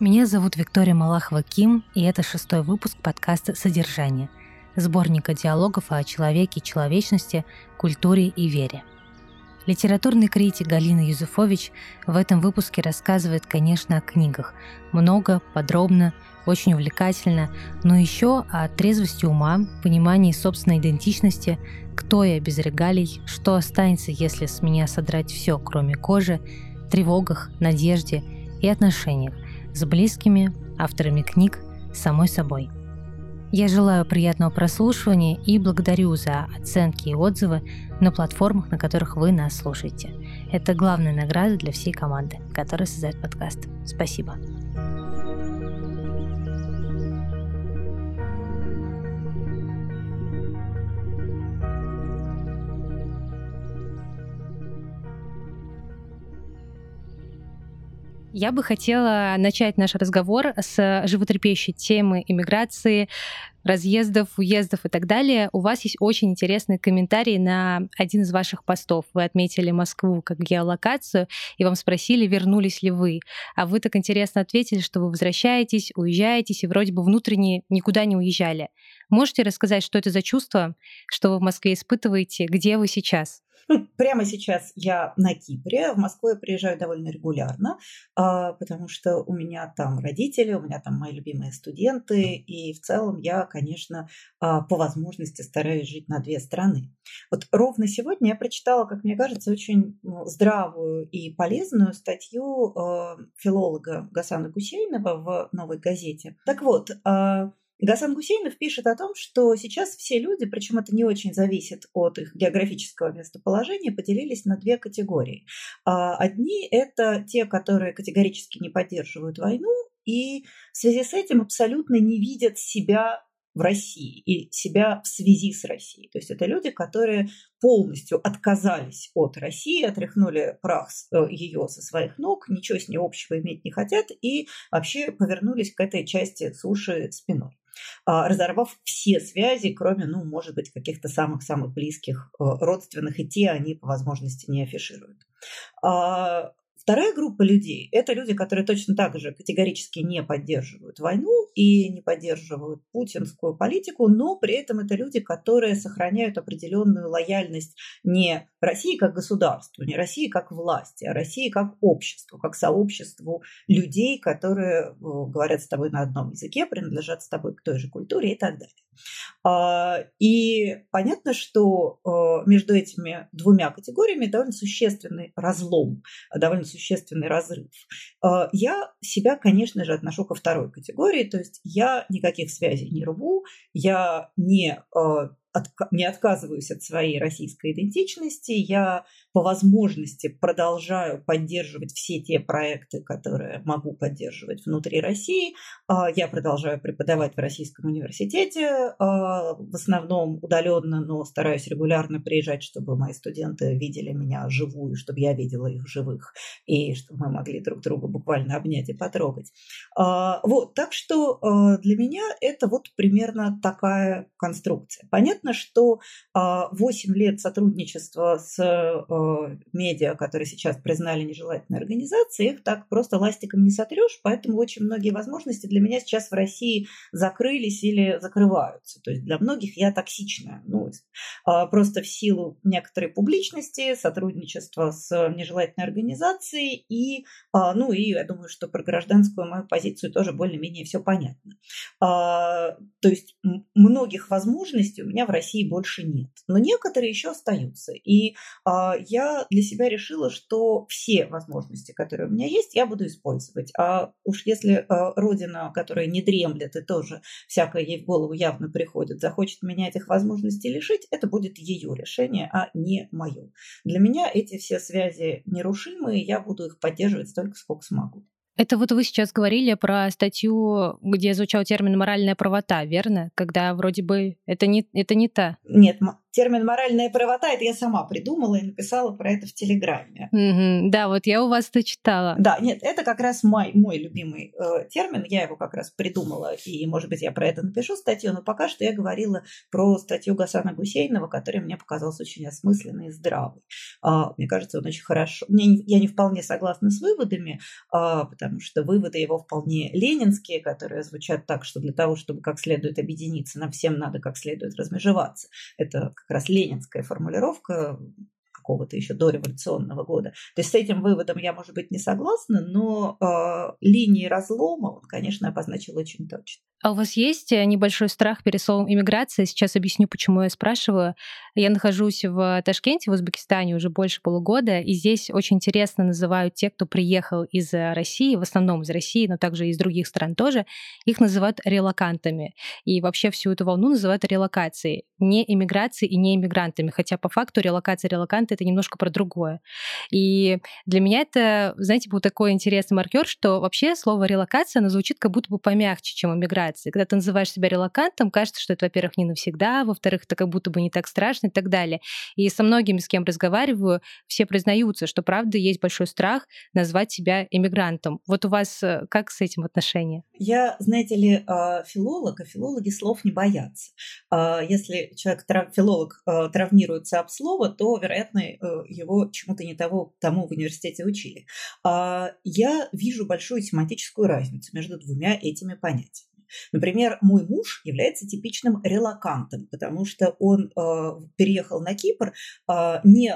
Меня зовут Виктория Малахова-Ким, и это шестой выпуск подкаста «Содержание», сборника диалогов о человеке, человечности, культуре и вере. Литературный критик Галина Юзефович в этом выпуске рассказывает, конечно, о книгах. Много, подробно, очень увлекательно, но еще о трезвости ума, понимании собственной идентичности, кто я без регалий, что останется, если с меня содрать все, кроме кожи, тревогах, надежде и отношениях – с близкими, авторами книг, самой собой. Я желаю приятного прослушивания и благодарю за оценки и отзывы на платформах, на которых вы нас слушаете. Это главная награда для всей команды, которая создает подкаст. Спасибо. Я бы хотела начать наш разговор с животрепещущей темы иммиграции, разъездов, уездов и так далее. У вас есть очень интересный комментарий на один из ваших постов. Вы отметили Москву как геолокацию, и вам спросили, вернулись ли вы. А вы так интересно ответили, что вы возвращаетесь, уезжаетесь, и вроде бы внутренне никуда не уезжали. Можете рассказать, что это за чувство, что вы в Москве испытываете, где вы сейчас? Прямо сейчас я на Кипре. В Москву я приезжаю довольно регулярно, а, потому что у меня там родители, у меня там мои любимые студенты, и в целом я, конечно, а, по возможности стараюсь жить на две страны. Вот ровно сегодня я прочитала, как мне кажется, очень здравую и полезную статью а, филолога Гасана Гусейнова в «Новой газете». Так вот, Гасан Гусейнов пишет о том, что сейчас все люди, причем это не очень зависит от их географического местоположения, поделились на две категории. А, одни – это те, которые категорически не поддерживают войну, и в связи с этим абсолютно не видят себя в России и себя в связи с Россией. То есть это люди, которые полностью отказались от России, отряхнули прах э, ее со своих ног, ничего с ней общего иметь не хотят и вообще повернулись к этой части суши спиной. А, разорвав все связи, кроме, ну, может быть, каких-то самых-самых близких э, родственных, и те они по возможности не афишируют. А, Вторая группа людей – это люди, которые точно так же категорически не поддерживают войну и не поддерживают путинскую политику, но при этом это люди, которые сохраняют определенную лояльность не России как государству, не России как власти, а России как обществу, как сообществу людей, которые э, говорят с тобой на одном языке, принадлежат с тобой к той же культуре и так далее. А, и понятно, что э, между этими двумя категориями довольно существенный разлом, довольно существенный разрыв. А, я себя, конечно же, отношу ко второй категории, то есть я никаких связей не рву, я не э, не отказываюсь от своей российской идентичности, я по возможности продолжаю поддерживать все те проекты, которые могу поддерживать внутри России. А, я продолжаю преподавать в Российском университете, а, в основном удаленно, но стараюсь регулярно приезжать, чтобы мои студенты видели меня живую, чтобы я видела их живых, и чтобы мы могли друг друга буквально обнять и потрогать. А, вот, так что для меня это вот примерно такая конструкция. Понятно, что 8 лет сотрудничества с медиа, которые сейчас признали нежелательной организацией, их так просто ластиком не сотрешь, поэтому очень многие возможности для меня сейчас в России закрылись или закрываются. То есть для многих я токсичная. Ну, а, просто в силу некоторой публичности, сотрудничества с нежелательной организацией и, а, ну, и я думаю, что про гражданскую мою позицию тоже более-менее все понятно. А, то есть многих возможностей у меня в России больше нет. Но некоторые еще остаются. И я для себя решила, что все возможности, которые у меня есть, я буду использовать. А уж если э, Родина, которая не дремлет и тоже всякое ей в голову явно приходит, захочет меня этих возможностей лишить, это будет ее решение, а не мое. Для меня эти все связи нерушимые, я буду их поддерживать столько, сколько смогу. Это вот вы сейчас говорили про статью, где звучал термин «моральная правота», верно? Когда вроде бы это не, это не та. Нет, термин «моральная правота» — это я сама придумала и написала про это в Телеграме. Mm-hmm. Да, вот я у вас это читала. Да, нет, это как раз мой, мой любимый э, термин. Я его как раз придумала, и, может быть, я про это напишу статью, но пока что я говорила про статью Гасана Гусейнова, которая мне показалась очень осмысленной и здравой. А, мне кажется, он очень хорошо... Мне, я не вполне согласна с выводами, а, потому что выводы его вполне ленинские, которые звучат так, что для того, чтобы как следует объединиться, нам всем надо как следует размежеваться. Это как раз ленинская формулировка какого-то еще дореволюционного года. То есть с этим выводом я, может быть, не согласна, но э, линии разлома он, конечно, обозначил очень точно. А у вас есть э, небольшой страх перед словом иммиграция? Сейчас объясню, почему я спрашиваю. Я нахожусь в Ташкенте, в Узбекистане уже больше полугода, и здесь очень интересно называют те, кто приехал из э, России, в основном из России, но также из других стран тоже, их называют релакантами. И вообще всю эту волну называют релокацией. Не иммиграцией и не иммигрантами, хотя по факту релокация релаканты это немножко про другое. И для меня это, знаете, был такой интересный маркер, что вообще слово релокация, оно звучит как будто бы помягче, чем иммиграция релокации. Когда ты называешь себя релакантом, кажется, что это, во-первых, не навсегда, во-вторых, это как будто бы не так страшно и так далее. И со многими, с кем разговариваю, все признаются, что правда есть большой страх назвать себя эмигрантом. Вот у вас э, как с этим отношение? Я, знаете ли, а, филолог, а филологи слов не боятся. А, если человек, филолог, а, травмируется об слово, то, вероятно, э, его чему-то не того, тому в университете учили. Я вижу большую семантическую разницу между двумя этими понятиями. Например, мой муж является типичным релакантом, потому что он э, переехал на Кипр э, не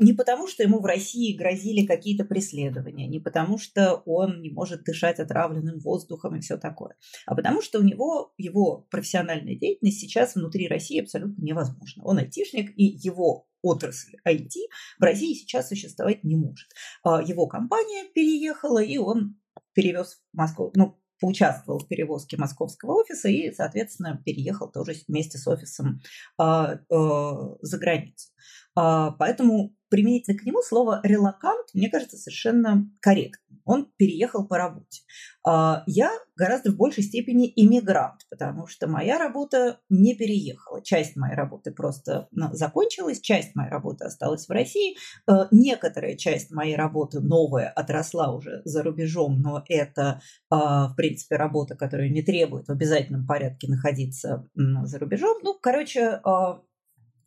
не потому, что ему в России грозили какие-то преследования, не потому, что он не может дышать отравленным воздухом и все такое, а потому что у него его профессиональная деятельность сейчас внутри России абсолютно невозможна. Он айтишник, и его отрасль IT в России сейчас существовать не может. А его компания переехала, и он перевез в Москву, ну, поучаствовал в перевозке московского офиса и, соответственно, переехал тоже вместе с офисом э, э, за границу. Э, поэтому применительно к нему слово «релакант» мне кажется совершенно корректным. Он переехал по работе. А, я гораздо в большей степени иммигрант, потому что моя работа не переехала. Часть моей работы просто закончилась, часть моей работы осталась в России. А, некоторая часть моей работы новая отросла уже за рубежом, но это, а, в принципе, работа, которая не требует в обязательном порядке находиться за рубежом. Ну, короче,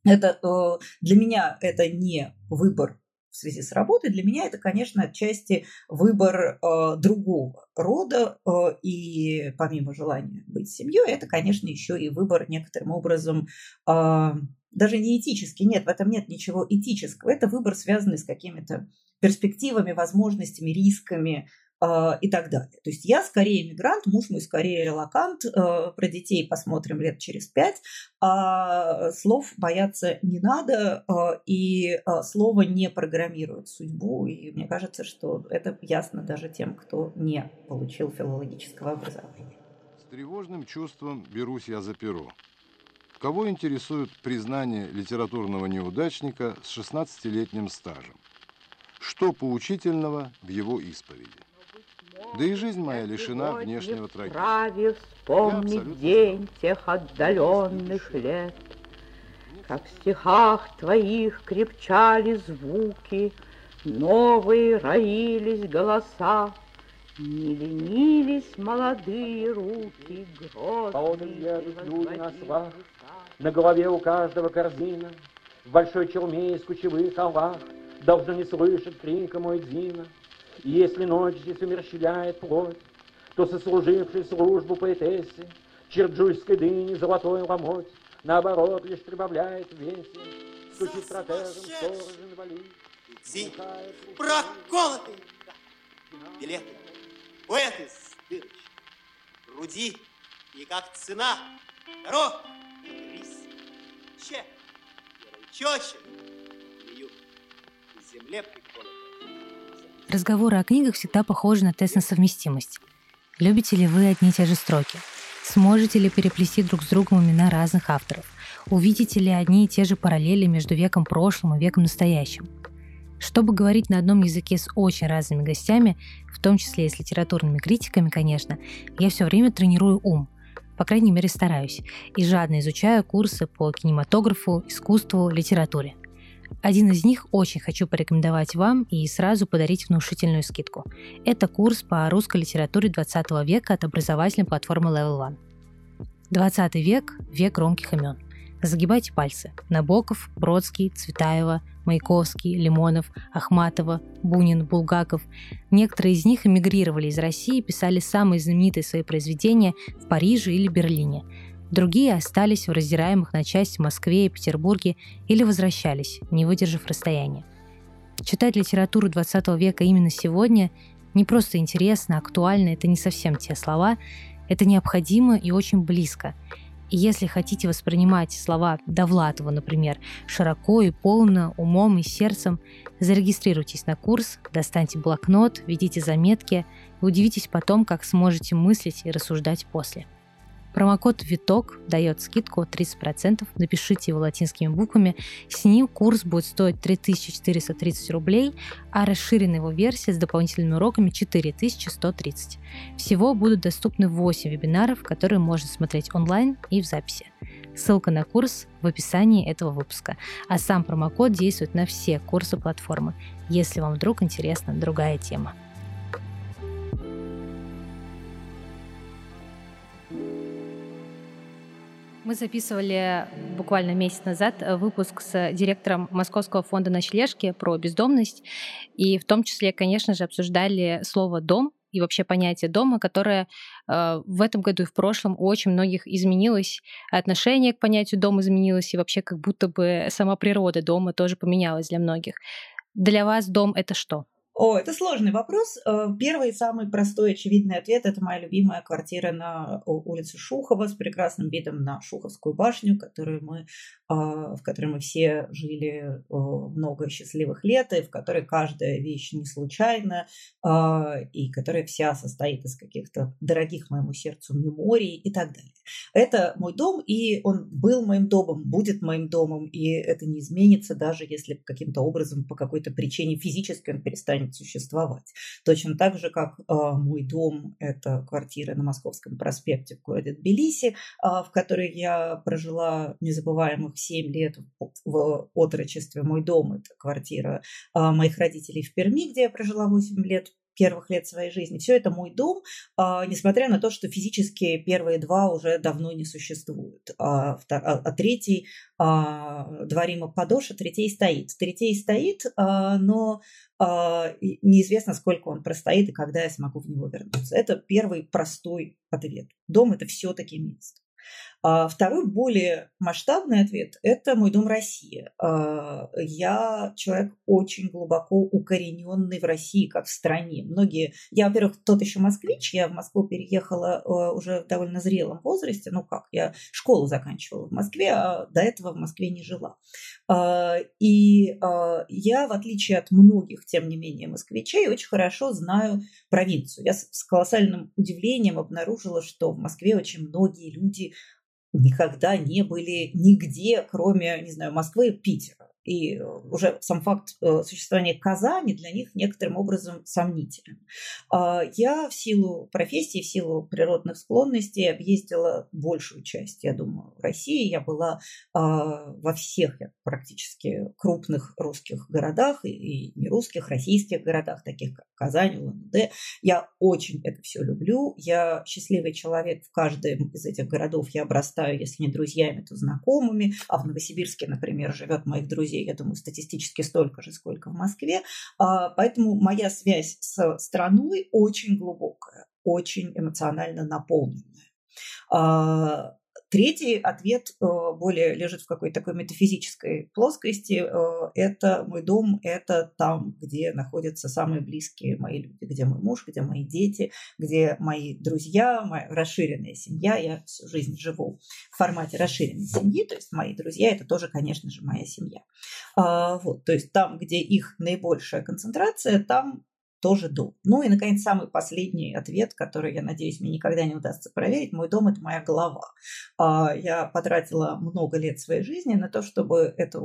это э, для меня это не выбор в связи с работой, для меня это, конечно, отчасти выбор э, другого рода, э, и помимо желания быть семьей, это, конечно, еще и выбор некоторым образом э, даже не этический, нет, в этом нет ничего этического, это выбор, связанный с какими-то перспективами, возможностями, рисками, а, и так далее. То есть я скорее мигрант, муж мой скорее релакант, а, про детей посмотрим лет через пять, а слов бояться не надо, а, и слово не программирует судьбу, и мне кажется, что это ясно даже тем, кто не получил филологического образования. С тревожным чувством берусь я за перо. Кого интересует признание литературного неудачника с 16-летним стажем? Что поучительного в его исповеди? Да и жизнь моя лишена внешнего трагизма. Вправе вспомнить день тех отдаленных лет, Как в стихах твоих крепчали звуки, Новые роились голоса, Не ленились молодые руки, Грозные люди на свах, На голове у каждого корзина, В большой челме из кучевых овах Должно не слышать крика мой Дина — если ночь здесь умерщвляет плоть, то сослуживший службу поэтессе, черджуйской дыни золотой ломоть, наоборот, лишь прибавляет в весе, стучит протезом сторож инвалид. Зи, проколотый! Билеты, поэты с дырочек, груди и как цена, дорог, рис, че, чочек, земле приколотый. Разговоры о книгах всегда похожи на тест на совместимость. Любите ли вы одни и те же строки? Сможете ли переплести друг с другом имена разных авторов? Увидите ли одни и те же параллели между веком прошлым и веком настоящим? Чтобы говорить на одном языке с очень разными гостями, в том числе и с литературными критиками, конечно, я все время тренирую ум. По крайней мере, стараюсь. И жадно изучаю курсы по кинематографу, искусству, литературе. Один из них очень хочу порекомендовать вам и сразу подарить внушительную скидку. Это курс по русской литературе 20 века от образовательной платформы Level One. 20 век – век громких имен. Загибайте пальцы. Набоков, Бродский, Цветаева, Маяковский, Лимонов, Ахматова, Бунин, Булгаков. Некоторые из них эмигрировали из России и писали самые знаменитые свои произведения в Париже или Берлине. Другие остались в раздираемых на части Москве и Петербурге или возвращались, не выдержав расстояния. Читать литературу 20 века именно сегодня не просто интересно, актуально, это не совсем те слова, это необходимо и очень близко. И если хотите воспринимать слова Довлатова, например, широко и полно, умом и сердцем, зарегистрируйтесь на курс, достаньте блокнот, ведите заметки, и удивитесь потом, как сможете мыслить и рассуждать после. Промокод «Виток» дает скидку 30%, напишите его латинскими буквами. С ним курс будет стоить 3430 рублей, а расширенная его версия с дополнительными уроками 4130. Всего будут доступны 8 вебинаров, которые можно смотреть онлайн и в записи. Ссылка на курс в описании этого выпуска, а сам промокод действует на все курсы платформы, если вам вдруг интересна другая тема. Мы записывали буквально месяц назад э, выпуск с директором Московского фонда ночлежки про бездомность. И в том числе, конечно же, обсуждали слово «дом», и вообще понятие дома, которое э, в этом году и в прошлом у очень многих изменилось, отношение к понятию дом изменилось, и вообще как будто бы сама природа дома тоже поменялась для многих. Для вас дом это что? О, это сложный вопрос. Э, первый самый простой очевидный ответ – это моя любимая квартира на улице Шухова с прекрасным видом на Шуховскую башню, которую мы, а, в которой мы все жили много счастливых лет, и в которой каждая вещь не случайна, а, и которая вся состоит из каких-то дорогих моему сердцу меморий и так далее. Это мой дом, и он был моим домом, будет моим домом, и это не изменится, даже если каким-то образом по какой-то причине физически он перестанет перестанет существовать. Точно так же, как э, мой дом – это квартира на Московском проспекте в городе Тбилиси, э, в которой я прожила незабываемых 7 лет в отрочестве. Мой дом – это квартира э, моих родителей в Перми, где я прожила 8 лет первых лет своей жизни. Все это мой дом, а, несмотря на то, что физически первые два уже давно не существуют. А, а, а третий, а, дворима подоша, третий стоит. Третий стоит, но неизвестно, сколько он простоит и когда я смогу в него вернуться. Это первый простой ответ. Дом – это все-таки место. А второй, более масштабный ответ – это мой дом Россия. А, я человек очень глубоко укорененный в России, как в стране. Многие, я, во-первых, тот еще москвич, я в Москву переехала а, уже в довольно зрелом возрасте, ну как, я школу заканчивала в Москве, а до этого в Москве не жила. И я, в отличие от многих, тем не менее, москвичей, очень хорошо знаю провинцию. Я с колоссальным удивлением обнаружила, что в Москве очень многие люди никогда не были нигде, кроме, не знаю, Москвы и Питера. И э, уже сам факт э, существования Казани для них некоторым образом сомнителен. А, я в силу профессии, в силу природных склонностей объездила большую часть, я думаю, России. Я была а, во всех практически крупных русских городах и не русских, российских городах, таких как Казань, Улан-Удэ. Я очень это все люблю. Я счастливый человек в каждом из этих городов. Я обрастаю, если не друзьями, то знакомыми. А в Новосибирске, например, живет моих друзей друзей, я думаю, статистически столько же, сколько в Москве. А, поэтому моя связь с страной очень глубокая, очень эмоционально наполненная. Третий ответ э, более лежит в какой-то такой метафизической плоскости. Э, это мой дом, это там, где находятся самые близкие мои люди, где мой муж, где мои дети, где мои друзья, моя расширенная семья. Я всю жизнь живу в формате расширенной семьи, то есть мои друзья – это тоже, конечно же, моя семья. А, вот, то есть там, где их наибольшая концентрация, там тоже дом. Ну и, наконец, самый последний ответ, который, я надеюсь, мне никогда не удастся проверить. Мой дом – это моя голова. А, я потратила много лет своей жизни на то, чтобы это,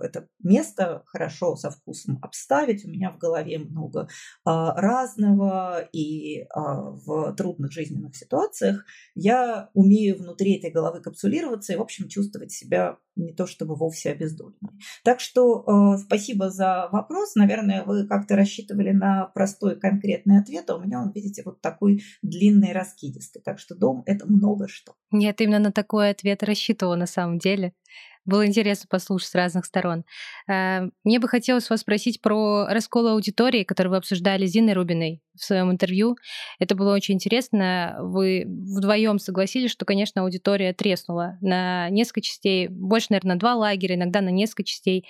это место хорошо, со вкусом обставить. У меня в голове много а, разного, и а, в трудных жизненных ситуациях я умею внутри этой головы капсулироваться и, в общем, чувствовать себя не то чтобы вовсе обездоленной. Так что э, спасибо за вопрос. Наверное, вы как-то рассчитывали на простой конкретный ответ, а у меня он, видите, вот такой длинный, раскидистый. Так что дом — это много что. Нет, именно на такой ответ рассчитывала на самом деле. Было интересно послушать с разных сторон. Э, мне бы хотелось вас спросить про раскол аудитории, который вы обсуждали с Зиной Рубиной в своем интервью. Это было очень интересно. Вы вдвоем согласились, что, конечно, аудитория треснула на несколько частей, больше, наверное, на два лагеря, иногда на несколько частей.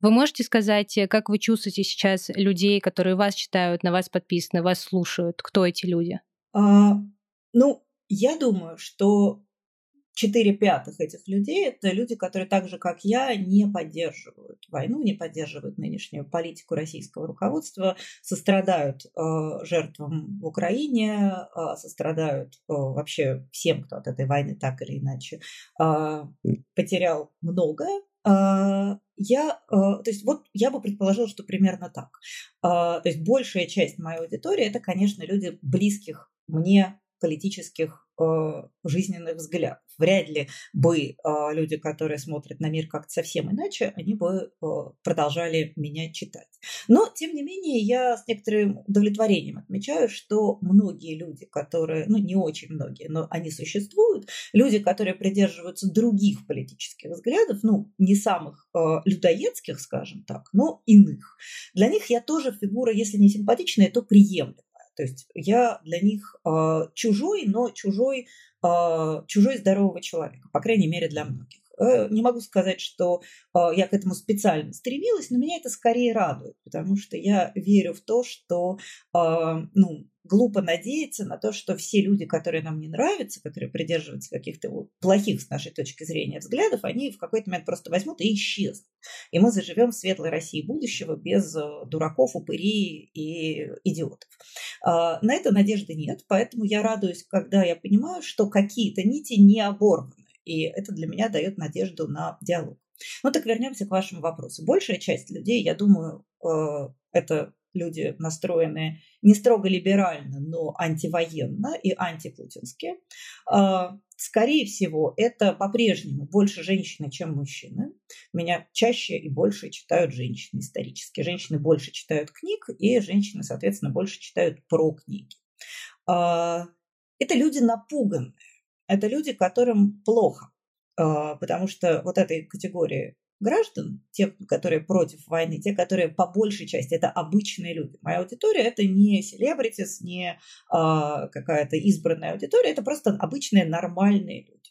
Вы можете сказать, как вы чувствуете сейчас людей, которые вас читают, на вас подписаны, вас слушают? Кто эти люди? А, ну, я думаю, что четыре пятых этих людей – это люди, которые так же, как я, не поддерживают войну, не поддерживают нынешнюю политику российского руководства, сострадают э, жертвам в Украине, э, сострадают э, вообще всем, кто от этой войны так или иначе э, потерял многое. Э, я, э, то есть вот я бы предположила, что примерно так. Э, то есть большая часть моей аудитории – это, конечно, люди близких мне политических Э, жизненных взглядов. Вряд ли бы э, люди, которые смотрят на мир как-то совсем иначе, они бы э, продолжали меня читать. Но, тем не менее, я с некоторым удовлетворением отмечаю, что многие люди, которые, ну не очень многие, но они существуют, люди, которые придерживаются других политических взглядов, ну не самых людоедских, скажем так, но иных, для них я тоже фигура, если не симпатичная, то приемлемая. То есть я для них э, чужой, но чужой, э, чужой здорового человека, по крайней мере для многих. Э, не могу сказать, что э, я к этому специально стремилась, но меня это скорее радует, потому что я верю в то, что э, ну, глупо надеяться на то, что все люди, которые нам не нравятся, которые придерживаются каких-то плохих с нашей точки зрения взглядов, они в какой-то момент просто возьмут и исчезнут. И мы заживем в светлой России будущего без э, дураков, упырей и идиотов. А, на это надежды нет, поэтому я радуюсь, когда я понимаю, что какие-то нити не оборваны. И это для меня дает надежду на диалог. Ну так вернемся к вашему вопросу. Большая часть людей, я думаю, э, это люди настроенные не строго либерально, но антивоенно и антипутински. А, скорее всего, это по-прежнему больше женщины, чем мужчины. Меня чаще и больше читают женщины исторически. Женщины больше читают книг, и женщины, соответственно, больше читают про книги. А, это люди напуганные. Это люди, которым плохо. А, потому что вот этой категории граждан, те, которые против войны, те, которые по большей части это обычные люди. Моя аудитория это не селебритис, не а, какая-то избранная аудитория, это просто обычные нормальные люди.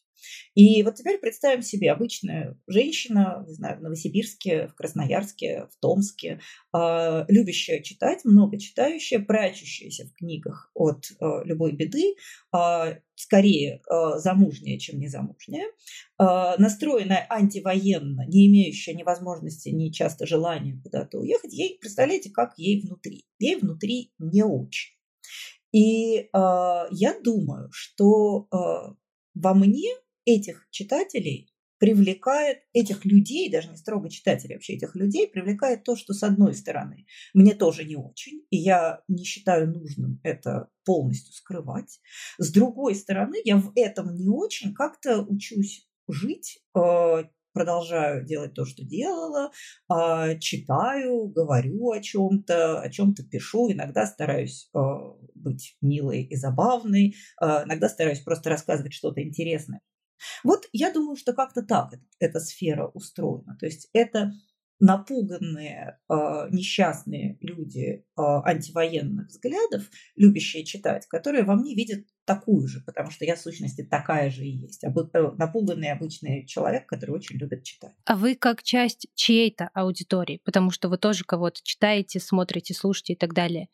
И вот теперь представим себе обычная женщина, не знаю, в Новосибирске, в Красноярске, в Томске, э, любящая читать, много читающая, прячущаяся в книгах от э, любой беды, э, скорее э, замужняя, чем незамужняя, э, настроенная антивоенно, не имеющая ни возможности, ни часто желания куда-то уехать, ей, представляете, как ей внутри? Ей внутри не очень. И э, я думаю, что э, во мне этих читателей привлекает этих людей, даже не строго читателей, вообще этих людей, привлекает то, что с одной стороны мне тоже не очень, и я не считаю нужным это полностью скрывать. С другой стороны, я в этом не очень как-то учусь жить, э, продолжаю делать то, что делала, э, читаю, говорю о чем-то, о чем-то пишу, иногда стараюсь э, быть милой и забавной, иногда стараюсь просто рассказывать что-то интересное вот я думаю, что как-то так эта сфера устроена. То есть это напуганные, э, несчастные люди э, антивоенных взглядов, любящие читать, которые во мне видят такую же, потому что я в сущности такая же и есть. Об, э, напуганный обычный человек, который очень любит читать. А вы как часть чьей-то аудитории, потому что вы тоже кого-то читаете, смотрите, слушаете и так далее.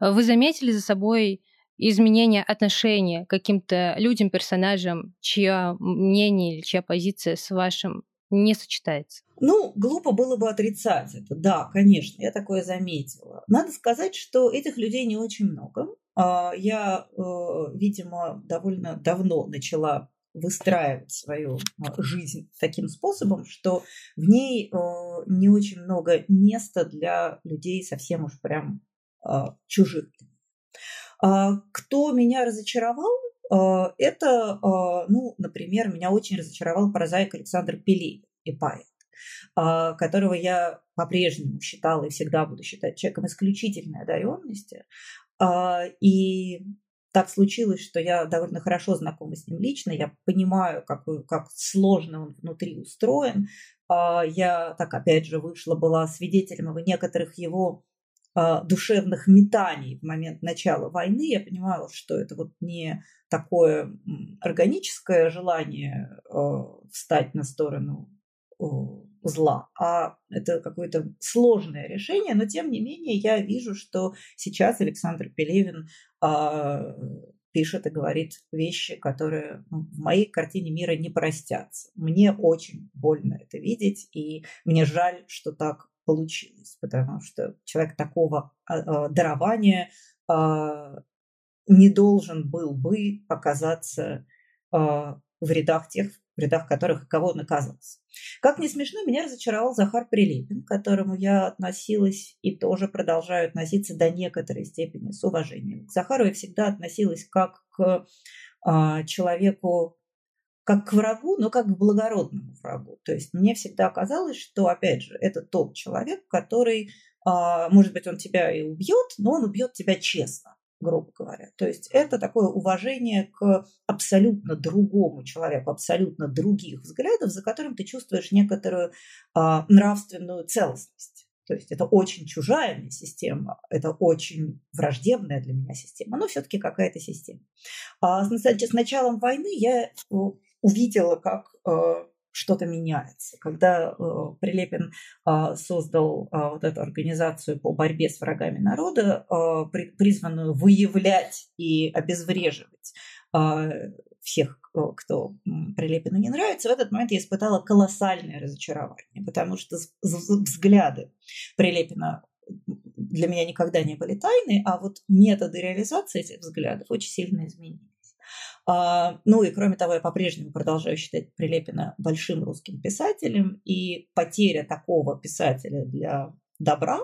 Вы заметили за собой изменение отношения к каким-то людям, персонажам, чье мнение или чья позиция с вашим не сочетается. Ну, глупо было бы отрицать это. Да, конечно, я такое заметила. Надо сказать, что этих людей не очень много. А, я, э, видимо, довольно давно начала выстраивать свою а, жизнь таким способом, что в ней э, не очень много места для людей совсем уж прям чужих. Кто меня разочаровал? Это, ну, например, меня очень разочаровал прозаик Александр Пелевин и поэт которого я по-прежнему считала и всегда буду считать человеком исключительной одаренности. И так случилось, что я довольно хорошо знакома с ним лично, я понимаю, как, как сложно он внутри устроен. А, я, так опять же, вышла, была свидетелем некоторых его а, душевных метаний в момент начала войны. Я понимала, что это вот не такое органическое желание а, встать на сторону зла, а это какое-то сложное решение, но тем не менее я вижу, что сейчас Александр Пелевин а, пишет и говорит вещи, которые ну, в моей картине мира не простятся. Мне очень больно это видеть, и мне жаль, что так получилось, потому что человек такого а, а, дарования а, не должен был бы оказаться в рядах тех, в рядах которых кого он оказался. Как не смешно, меня разочаровал Захар Прилепин, к которому я относилась и тоже продолжаю относиться до некоторой степени с уважением. К Захару я всегда относилась как к человеку, как к врагу, но как к благородному врагу. То есть мне всегда казалось, что, опять же, это тот человек, который, а, может быть, он тебя и убьет, но он убьет тебя честно грубо говоря. То есть это такое уважение к абсолютно другому человеку, абсолютно других взглядов, за которым ты чувствуешь некоторую а, нравственную целостность. То есть это очень чужая мне система, это очень враждебная для меня система, но все-таки какая-то система. А с, с началом войны я увидела, как э, что-то меняется. Когда э, Прилепин э, создал э, вот эту организацию по борьбе с врагами народа, э, при, призванную выявлять и обезвреживать э, всех, кто Прилепину не нравится, в этот момент я испытала колоссальное разочарование, потому что взгляды Прилепина для меня никогда не были тайны, а вот методы реализации этих взглядов очень сильно изменились. А, ну и кроме того, я по-прежнему продолжаю считать Прилепина большим русским писателем, и потеря такого писателя для добра,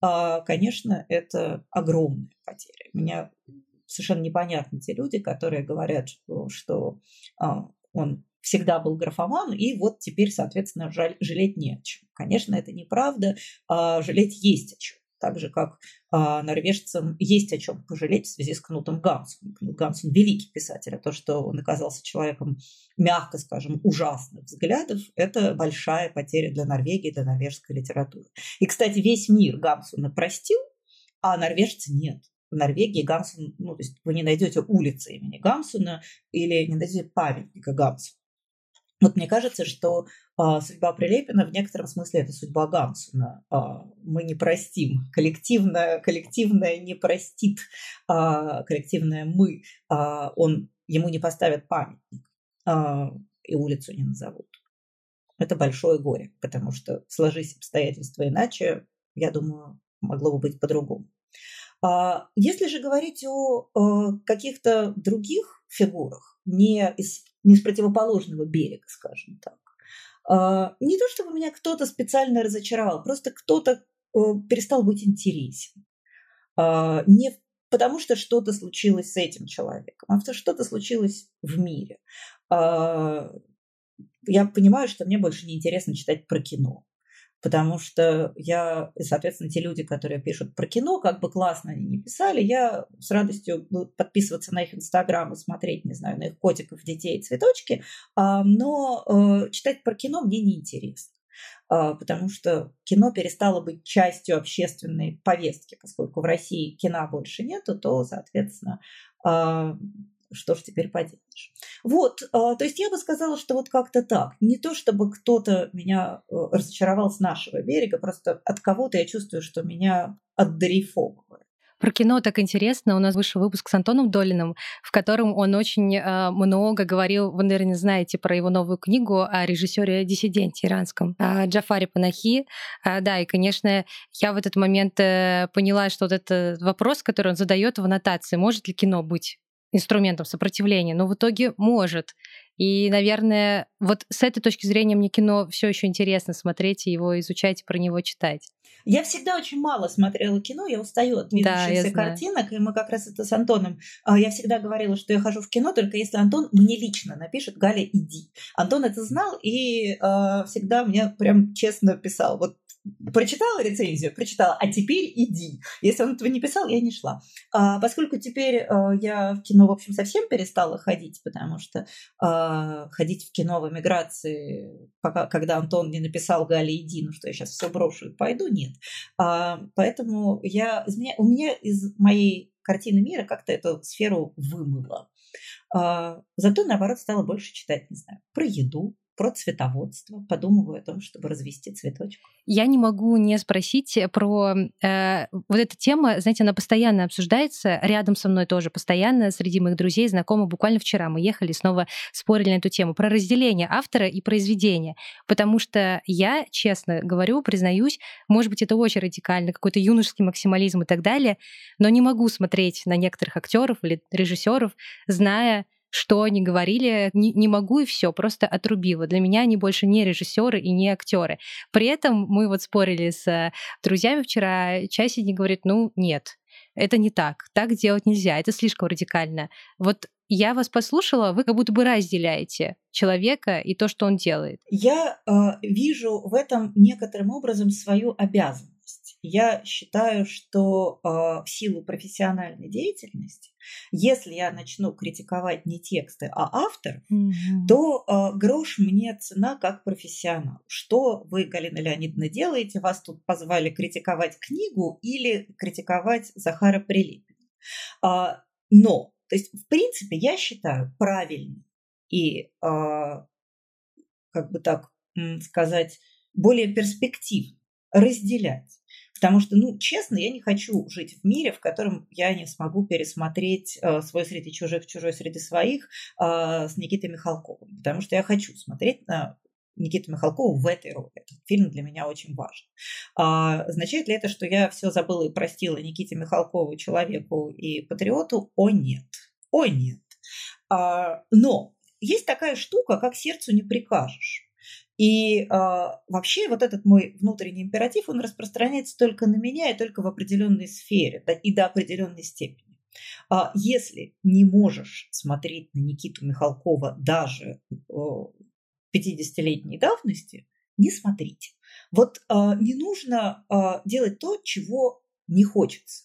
а, конечно, это огромная потеря. Меня совершенно непонятны те люди, которые говорят, что, что а, он всегда был графоман, и вот теперь, соответственно, жаль, жалеть не о чем. Конечно, это неправда, а жалеть есть о чем так же, как а, норвежцам есть о чем пожалеть в связи с Кнутом Гансом. Кнут Гансен – великий писатель, а то, что он оказался человеком, мягко скажем, ужасных взглядов, это большая потеря для Норвегии, для норвежской литературы. И, кстати, весь мир Гамсуна простил, а норвежцы нет. В Норвегии Гамсун, ну, то есть вы не найдете улицы имени Гамсуна или не найдете памятника Гамсуна. Вот мне кажется, что а, судьба Прилепина в некотором смысле это судьба Гамсуна. А, мы не простим. Коллективное, коллективное не простит. А, коллективное мы. А, он, ему не поставят памятник а, и улицу не назовут. Это большое горе, потому что сложись обстоятельства иначе, я думаю, могло бы быть по-другому. А, если же говорить о, о каких-то других фигурах, не из, не с противоположного берега, скажем так, а, не то чтобы меня кто-то специально разочаровал, просто кто-то э, перестал быть интересен. А, не потому что что-то случилось с этим человеком, а потому что что-то случилось в мире. А, я понимаю, что мне больше не интересно читать про кино потому что я, соответственно, те люди, которые пишут про кино, как бы классно они не писали, я с радостью подписываться на их инстаграм и смотреть, не знаю, на их котиков, детей, цветочки, а, но э, читать про кино мне неинтересно а, потому что кино перестало быть частью общественной повестки, поскольку в России кино больше нету, то, соответственно, а, что ж теперь поделаешь. Вот, а, то есть я бы сказала, что вот как-то так. Не то, чтобы кто-то меня э, разочаровал с нашего берега, просто от кого-то я чувствую, что меня отдрейфовывает. Про кино так интересно. У нас вышел выпуск с Антоном Долиным, в котором он очень э, много говорил, вы, наверное, знаете про его новую книгу о режиссере-диссиденте иранском э, Джафаре Панахи. Э, да, и, конечно, я в этот момент э, поняла, что вот этот вопрос, который он задает в аннотации, может ли кино быть инструментом сопротивления, но в итоге может. И, наверное, вот с этой точки зрения мне кино все еще интересно смотреть, его изучать, про него читать. Я всегда очень мало смотрела кино, я устаю от движущихся да, картинок, и мы как раз это с Антоном. А, я всегда говорила, что я хожу в кино, только если Антон мне лично напишет «Галя, иди». Антон это знал и э, всегда мне прям честно писал, вот прочитала рецензию, прочитала, а теперь иди. Если он этого не писал, я не шла. А, поскольку теперь а, я в кино, в общем, совсем перестала ходить, потому что а, ходить в кино в эмиграции, пока, когда Антон не написал Галя иди, ну что я сейчас все брошу и пойду, нет. А, поэтому я, у меня из моей картины мира как-то эту сферу вымыло. А, зато, наоборот, стала больше читать, не знаю, про еду, про цветоводство, подумываю о том, чтобы развести цветочек. Я не могу не спросить про э, вот эта тема, знаете, она постоянно обсуждается, рядом со мной тоже постоянно, среди моих друзей, знакомых. Буквально вчера мы ехали, снова спорили на эту тему, про разделение автора и произведения. Потому что я, честно говорю, признаюсь, может быть, это очень радикально, какой-то юношеский максимализм и так далее, но не могу смотреть на некоторых актеров или режиссеров, зная, что они говорили, не, не могу и все, просто отрубила. Для меня они больше не режиссеры и не актеры. При этом мы вот спорили с э, друзьями вчера, часть них говорит, ну нет, это не так, так делать нельзя, это слишком радикально. Вот я вас послушала, вы как будто бы разделяете человека и то, что он делает. Я э, вижу в этом некоторым образом свою обязанность я считаю, что э, в силу профессиональной деятельности, если я начну критиковать не тексты, а автор, mm-hmm. то э, грош мне цена как профессионал. Что вы, Галина Леонидовна, делаете? Вас тут позвали критиковать книгу или критиковать Захара Прилепина. А, но, то есть, в принципе, я считаю правильным и, а, как бы так сказать, более перспективным разделять Потому что, ну, честно, я не хочу жить в мире, в котором я не смогу пересмотреть э, «Свой среди чужих, чужой среди своих» э, с Никитой Михалковым. Потому что я хочу смотреть на Никиту Михалкову в этой роли. Этот фильм для меня очень важен. А, означает ли это, что я все забыла и простила Никите Михалкову, человеку и патриоту? О нет. О нет. А, но есть такая штука, как сердцу не прикажешь. И э, вообще вот этот мой внутренний императив, он распространяется только на меня и только в определенной сфере да, и до определенной степени. А если не можешь смотреть на Никиту Михалкова даже э, 50-летней давности, не смотрите. Вот э, не нужно э, делать то, чего не хочется.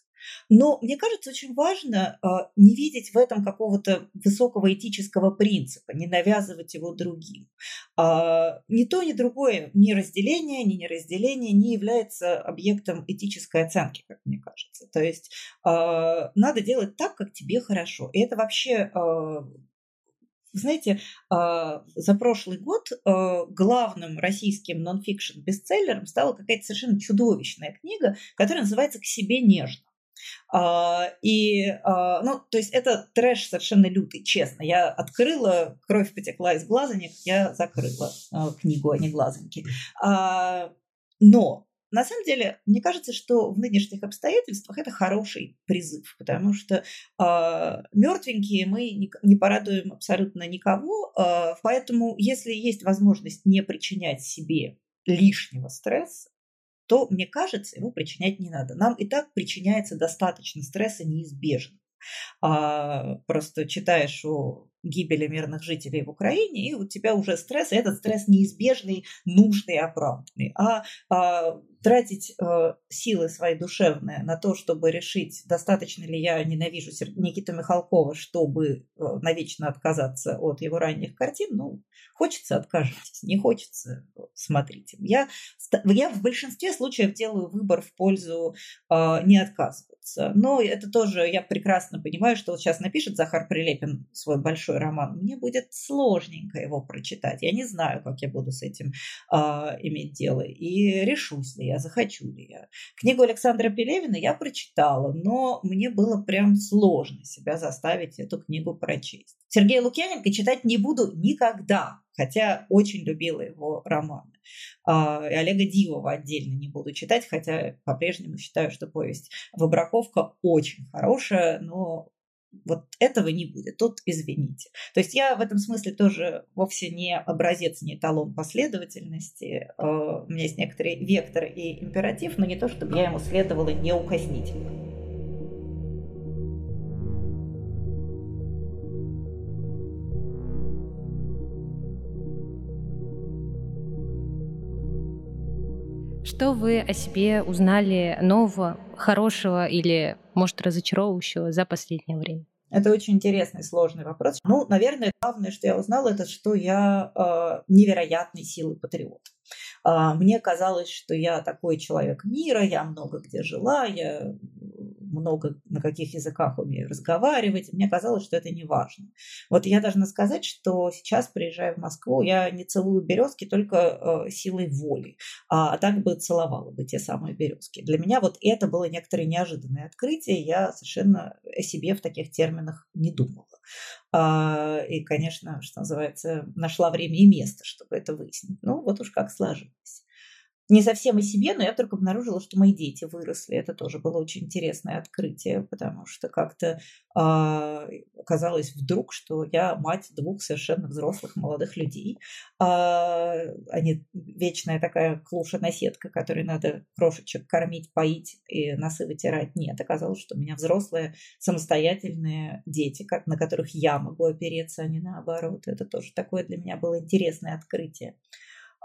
Но мне кажется, очень важно а, не видеть в этом какого-то высокого этического принципа, не навязывать его другим. А, ни то, ни другое, ни разделение, ни неразделение не является объектом этической оценки, как мне кажется. То есть а, надо делать так, как тебе хорошо. И это вообще знаете, за прошлый год главным российским нон-фикшн бестселлером стала какая-то совершенно чудовищная книга, которая называется «К себе нежно». А, и, а, ну, то есть это трэш совершенно лютый, честно. Я открыла, кровь потекла из глазанек, я закрыла а, книгу, а не глазоньки. Но на самом деле, мне кажется, что в нынешних обстоятельствах это хороший призыв, потому что э, мертвенькие мы не порадуем абсолютно никого, э, поэтому если есть возможность не причинять себе лишнего стресса, то, мне кажется, его причинять не надо. Нам и так причиняется достаточно стресса неизбежно. А, просто читаешь о гибели мирных жителей в Украине, и у тебя уже стресс, и этот стресс неизбежный, нужный, оправданный. А, а тратить э, силы свои душевные на то, чтобы решить, достаточно ли я ненавижу Никиту Михалкова, чтобы э, навечно отказаться от его ранних картин, ну, хочется, откажитесь, не хочется, смотрите. Я, я в большинстве случаев делаю выбор в пользу э, не отказываться. Получится. Но это тоже, я прекрасно понимаю, что вот сейчас напишет Захар Прилепин свой большой роман, мне будет сложненько его прочитать. Я не знаю, как я буду с этим э, иметь дело. И решусь ли я, захочу ли я. Книгу Александра Пелевина я прочитала, но мне было прям сложно себя заставить эту книгу прочесть. Сергея Лукьяненко читать не буду никогда, хотя очень любила его романы. А, и Олега Дивова отдельно не буду читать, хотя по-прежнему считаю, что повесть «Выбраковка» очень хорошая, но вот этого не будет, тут извините. То есть я в этом смысле тоже вовсе не образец, не эталон последовательности. А, у меня есть некоторый вектор и императив, но не то, чтобы я ему следовала неукоснительно. Что вы о себе узнали нового, хорошего или, может, разочаровывающего за последнее время? Это очень интересный, сложный вопрос. Ну, наверное, главное, что я узнала, это что я э, невероятной силы патриот. Э, мне казалось, что я такой человек мира, я много где жила, я много на каких языках умею разговаривать. Мне казалось, что это не важно. Вот я должна сказать, что сейчас, приезжая в Москву, я не целую березки только э, силой воли, а, а так бы целовала бы те самые березки. Для меня вот это было некоторое неожиданное открытие. Я совершенно о себе в таких терминах не думала. А, и, конечно, что называется, нашла время и место, чтобы это выяснить. Ну, вот уж как сложилось не совсем о себе, но я только обнаружила, что мои дети выросли. Это тоже было очень интересное открытие, потому что как-то э, оказалось вдруг, что я мать двух совершенно взрослых молодых людей. Э, они вечная такая клуша-наседка, которой надо крошечек кормить, поить и носы вытирать. Нет, оказалось, что у меня взрослые самостоятельные дети, как, на которых я могу опереться, а не наоборот. Это тоже такое для меня было интересное открытие.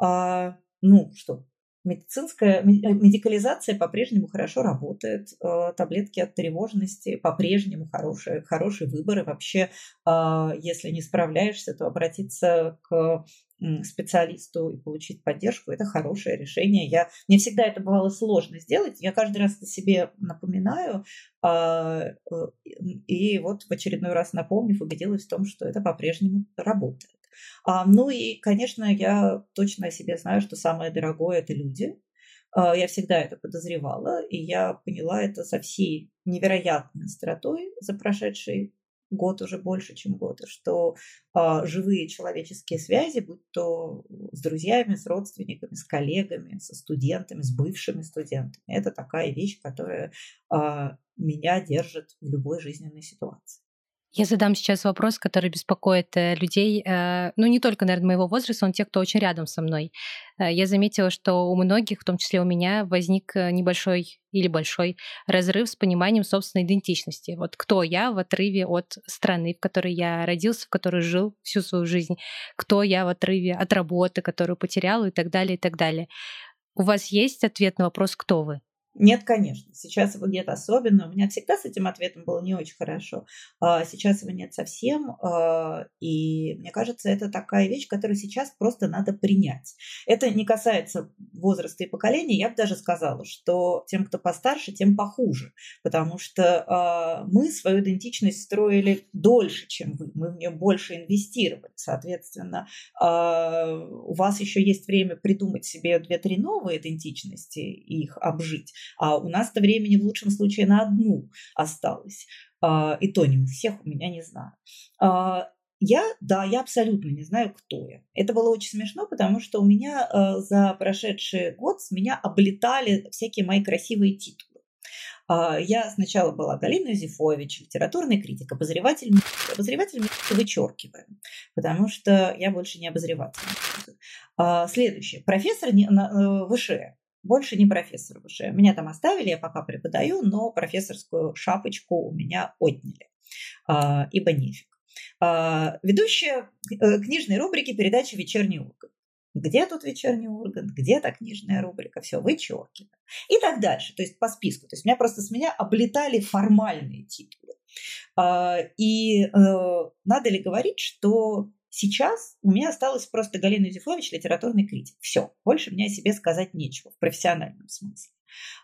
А, ну что, Медицинская э, медикализация по-прежнему хорошо работает, э, таблетки от тревожности по-прежнему хорошие, хороший выбор. И вообще, а, если не справляешься, то обратиться к специалисту и получить поддержку, это хорошее решение. Я, мне всегда это бывало сложно сделать. Я каждый раз это себе напоминаю. А, э, и вот в очередной раз напомнив, убедилась в том, что это по-прежнему работает. А, ну и, конечно, я точно о себе знаю, что самое дорогое – это люди. А, я всегда это подозревала, и я поняла это со всей невероятной остротой за прошедший год уже больше, чем год, что а, живые человеческие связи, будь то с друзьями, с родственниками, с коллегами, со студентами, с бывшими студентами, это такая вещь, которая меня держит в любой жизненной ситуации. Я задам сейчас вопрос, который беспокоит э, людей, э, ну не только, наверное, моего возраста, но те, кто очень рядом со мной. Э, я заметила, что у многих, в том числе у меня, возник небольшой или большой разрыв с пониманием собственной идентичности. Вот кто я в отрыве от страны, в которой я родился, в которой жил всю свою жизнь, кто я в отрыве от работы, которую потерял и так далее, и так далее. У вас есть ответ на вопрос, кто вы? Нет, конечно. Сейчас его нет особенно. У меня всегда с этим ответом было не очень хорошо. А сейчас его нет совсем. А, и мне кажется, это такая вещь, которую сейчас просто надо принять. Это не касается возраста и поколения. Я бы даже сказала, что тем, кто постарше, тем похуже. Потому что а, мы свою идентичность строили дольше, чем вы. Мы в нее больше инвестировали. Соответственно, у вас еще есть время придумать себе две-три новые идентичности и их обжить. А у нас-то времени в лучшем случае на одну осталось. А, и то не у всех, у меня не знаю. А, я, да, я абсолютно не знаю, кто я. Это было очень смешно, потому что у меня э, за прошедший год с меня облетали всякие мои красивые титулы. Я сначала была Галина Юзефович, литературный критик, обозреватель. Обозреватель мы вычеркиваем, потому что я больше не обозреватель. Следующее. Профессор э, ВШЭ больше не профессор уже. Меня там оставили, я пока преподаю, но профессорскую шапочку у меня отняли, а, ибо нефиг. А, ведущая э, книжной рубрики передачи «Вечерний Ургант». Где тут вечерний Ургант, где-то книжная рубрика, все, вычеркиваем. И так дальше, то есть по списку. То есть меня просто с меня облетали формальные титулы. А, и э, надо ли говорить, что Сейчас у меня осталось просто Галина Юзефович, литературный критик. Все, больше мне о себе сказать нечего в профессиональном смысле.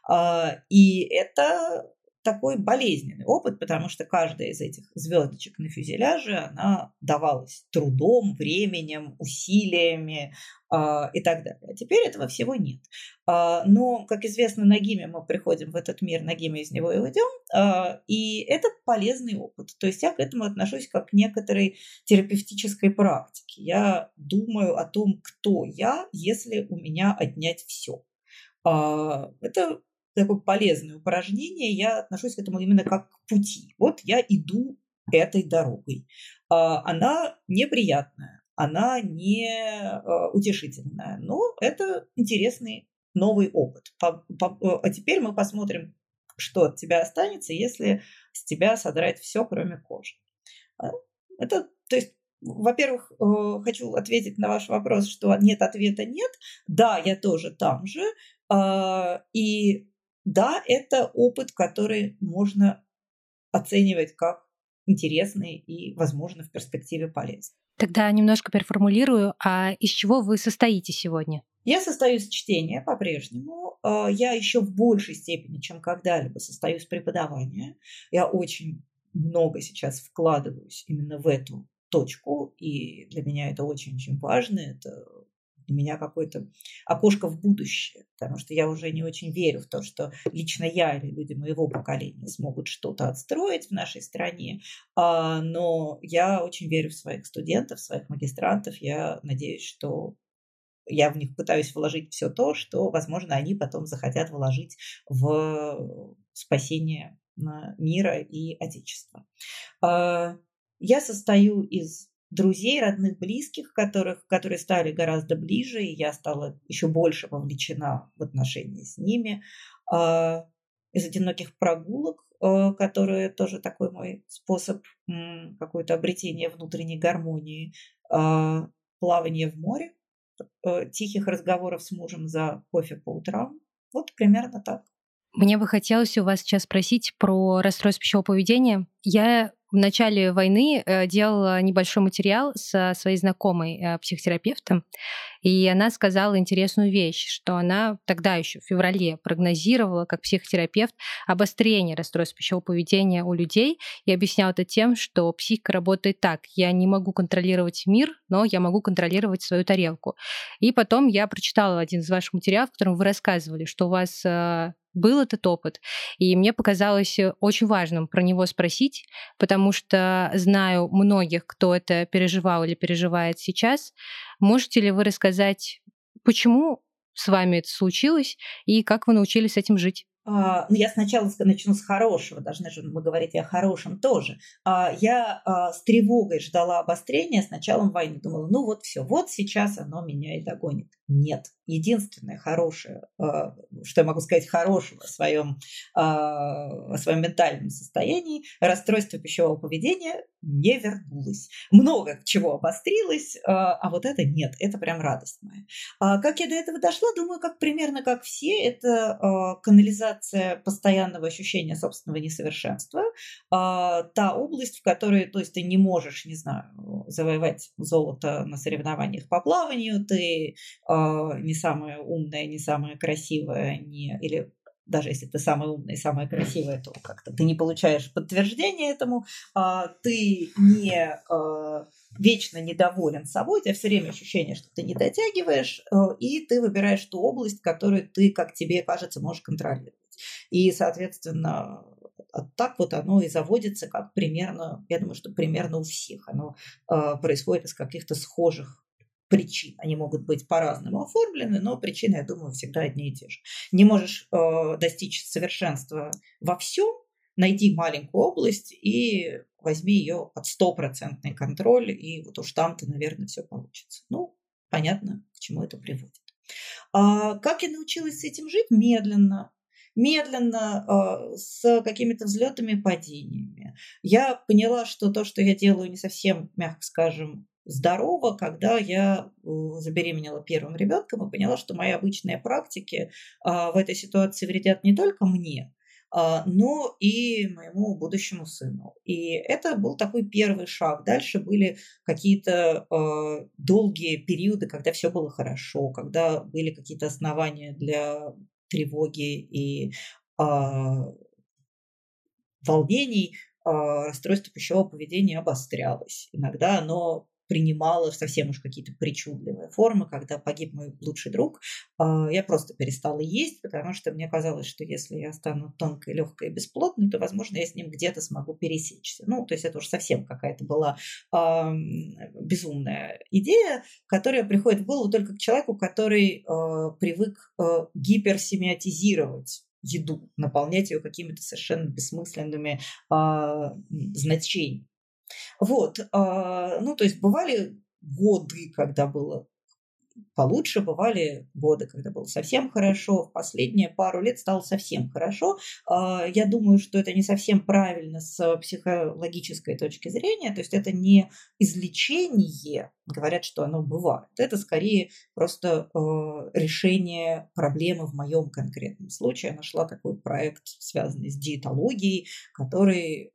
А, и это такой болезненный опыт, потому что каждая из этих звездочек на фюзеляже, она давалась трудом, временем, усилиями э, и так далее. А теперь этого всего нет. Э, но, как известно, ногими мы приходим в этот мир, ногими из него и уйдем, э, и это полезный опыт. То есть я к этому отношусь как к некоторой терапевтической практике. Я думаю о том, кто я, если у меня отнять все. Это такое полезное упражнение, я отношусь к этому именно как к пути. Вот я иду этой дорогой. А, она неприятная, она не а, утешительная, но это интересный новый опыт. А теперь мы посмотрим, что от тебя останется, если с тебя содрать все, кроме кожи. А, это, то есть, во-первых, э, хочу ответить на ваш вопрос, что нет ответа нет. Да, я тоже там же. И да, это опыт, который можно оценивать как интересный и, возможно, в перспективе полезный. Тогда немножко переформулирую. А из чего вы состоите сегодня? Я состою из чтения по-прежнему. А, я еще в большей степени, чем когда-либо, состою из преподавания. Я очень много сейчас вкладываюсь именно в эту точку, и для меня это очень-очень важно. Это для меня какое-то окошко в будущее, потому что я уже не очень верю в то, что лично я или люди моего поколения смогут что-то отстроить в нашей стране, а, но я очень верю в своих студентов, своих магистрантов. Я надеюсь, что я в них пытаюсь вложить все то, что, возможно, они потом захотят вложить в спасение мира и Отечества. А, я состою из друзей, родных, близких, которых, которые стали гораздо ближе, и я стала еще больше вовлечена в отношения с ними. А, из одиноких прогулок, а, которые тоже такой мой способ какое-то обретения внутренней гармонии, а, плавание в море, тихих разговоров с мужем за кофе по утрам. Вот примерно так. Мне бы хотелось у вас сейчас спросить про расстройство пищевого поведения. Я в начале войны э, делала небольшой материал со своей знакомой э, психотерапевтом, и она сказала интересную вещь, что она тогда еще в феврале прогнозировала как психотерапевт обострение расстройств пищевого поведения у людей и объясняла это тем, что психика работает так. Я не могу контролировать мир, но я могу контролировать свою тарелку. И потом я прочитала один из ваших материалов, в котором вы рассказывали, что у вас э, был этот опыт, и мне показалось очень важным про него спросить, потому что знаю многих, кто это переживал или переживает сейчас. Можете ли вы рассказать, почему с вами это случилось и как вы научились с этим жить? А, ну, я сначала начну с хорошего, должны же мы говорить о хорошем тоже. А, я а, с тревогой ждала обострения с началом войны. Думала, ну вот все, вот сейчас оно меня и догонит. Нет. Единственное хорошее, что я могу сказать хорошего о своем, о своем ментальном состоянии, расстройство пищевого поведения не вернулось. Много чего обострилось, а вот это нет, это прям радость моя. Как я до этого дошла, думаю, как примерно как все, это канализация постоянного ощущения собственного несовершенства, а, та область, в которой, то есть ты не можешь, не знаю, завоевать золото на соревнованиях по плаванию, ты а, не самая умная, не самая красивая, не, или даже если ты самая умная и самая красивая, то как-то ты не получаешь подтверждения этому, а, ты не а, вечно недоволен собой, у тебя все время ощущение, что ты не дотягиваешь, а, и ты выбираешь ту область, которую ты, как тебе кажется, можешь контролировать. И, соответственно, так вот оно и заводится, как примерно, я думаю, что примерно у всех. Оно э, происходит из каких-то схожих причин. Они могут быть по-разному оформлены, но причины, я думаю, всегда одни и те же. Не можешь э, достичь совершенства во всем, найди маленькую область и возьми ее под стопроцентный контроль, и вот уж там-то, наверное, все получится. Ну, понятно, к чему это приводит. А как я научилась с этим жить? Медленно, медленно, а, с какими-то взлетами и падениями. Я поняла, что то, что я делаю, не совсем, мягко скажем, здорово, когда я забеременела первым ребенком и поняла, что мои обычные практики а, в этой ситуации вредят не только мне, а, но и моему будущему сыну. И это был такой первый шаг. Дальше были какие-то долгие периоды, когда все было хорошо, когда были какие-то основания для тревоги и а, волнений расстройство пищевого поведения обострялось. Иногда оно принимала совсем уж какие-то причудливые формы. Когда погиб мой лучший друг, а, я просто перестала есть, потому что мне казалось, что если я стану тонкой, легкой и бесплотной, то, возможно, я с ним где-то смогу пересечься. Ну, то есть это уж совсем какая-то была безумная идея, которая приходит в голову только к человеку, который э, привык э, гиперсемиотизировать еду, наполнять ее какими-то совершенно бессмысленными э, значениями. Вот, а, ну, то есть бывали годы, когда было получше, бывали годы, когда было совсем хорошо. В последние пару лет стало совсем хорошо. А, я думаю, что это не совсем правильно с психологической точки зрения. То есть это не излечение, говорят, что оно бывает. Это скорее просто а, решение проблемы в моем конкретном случае. Я нашла такой проект, связанный с диетологией, который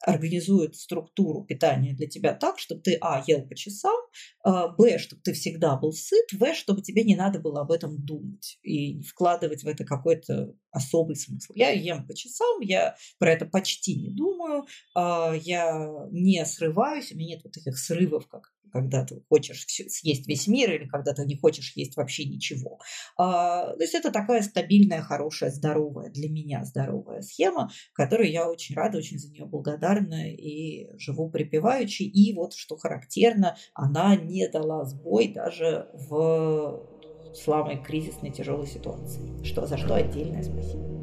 организует структуру питания для тебя так, чтобы ты, а, ел по часам, а, б, чтобы ты всегда был сыт, в, чтобы тебе не надо было об этом думать и вкладывать в это какой-то особый смысл. Я ем по часам, я про это почти не думаю, а, я не срываюсь, у меня нет вот этих срывов, как когда ты хочешь съесть весь мир или когда ты не хочешь есть вообще ничего. А, то есть это такая стабильная, хорошая, здоровая, для меня здоровая схема, которой я очень рада, очень за нее благодарна и живу припеваючи. И вот что характерно, она не дала сбой даже в самой кризисной тяжелой ситуации, что, за что отдельное спасибо.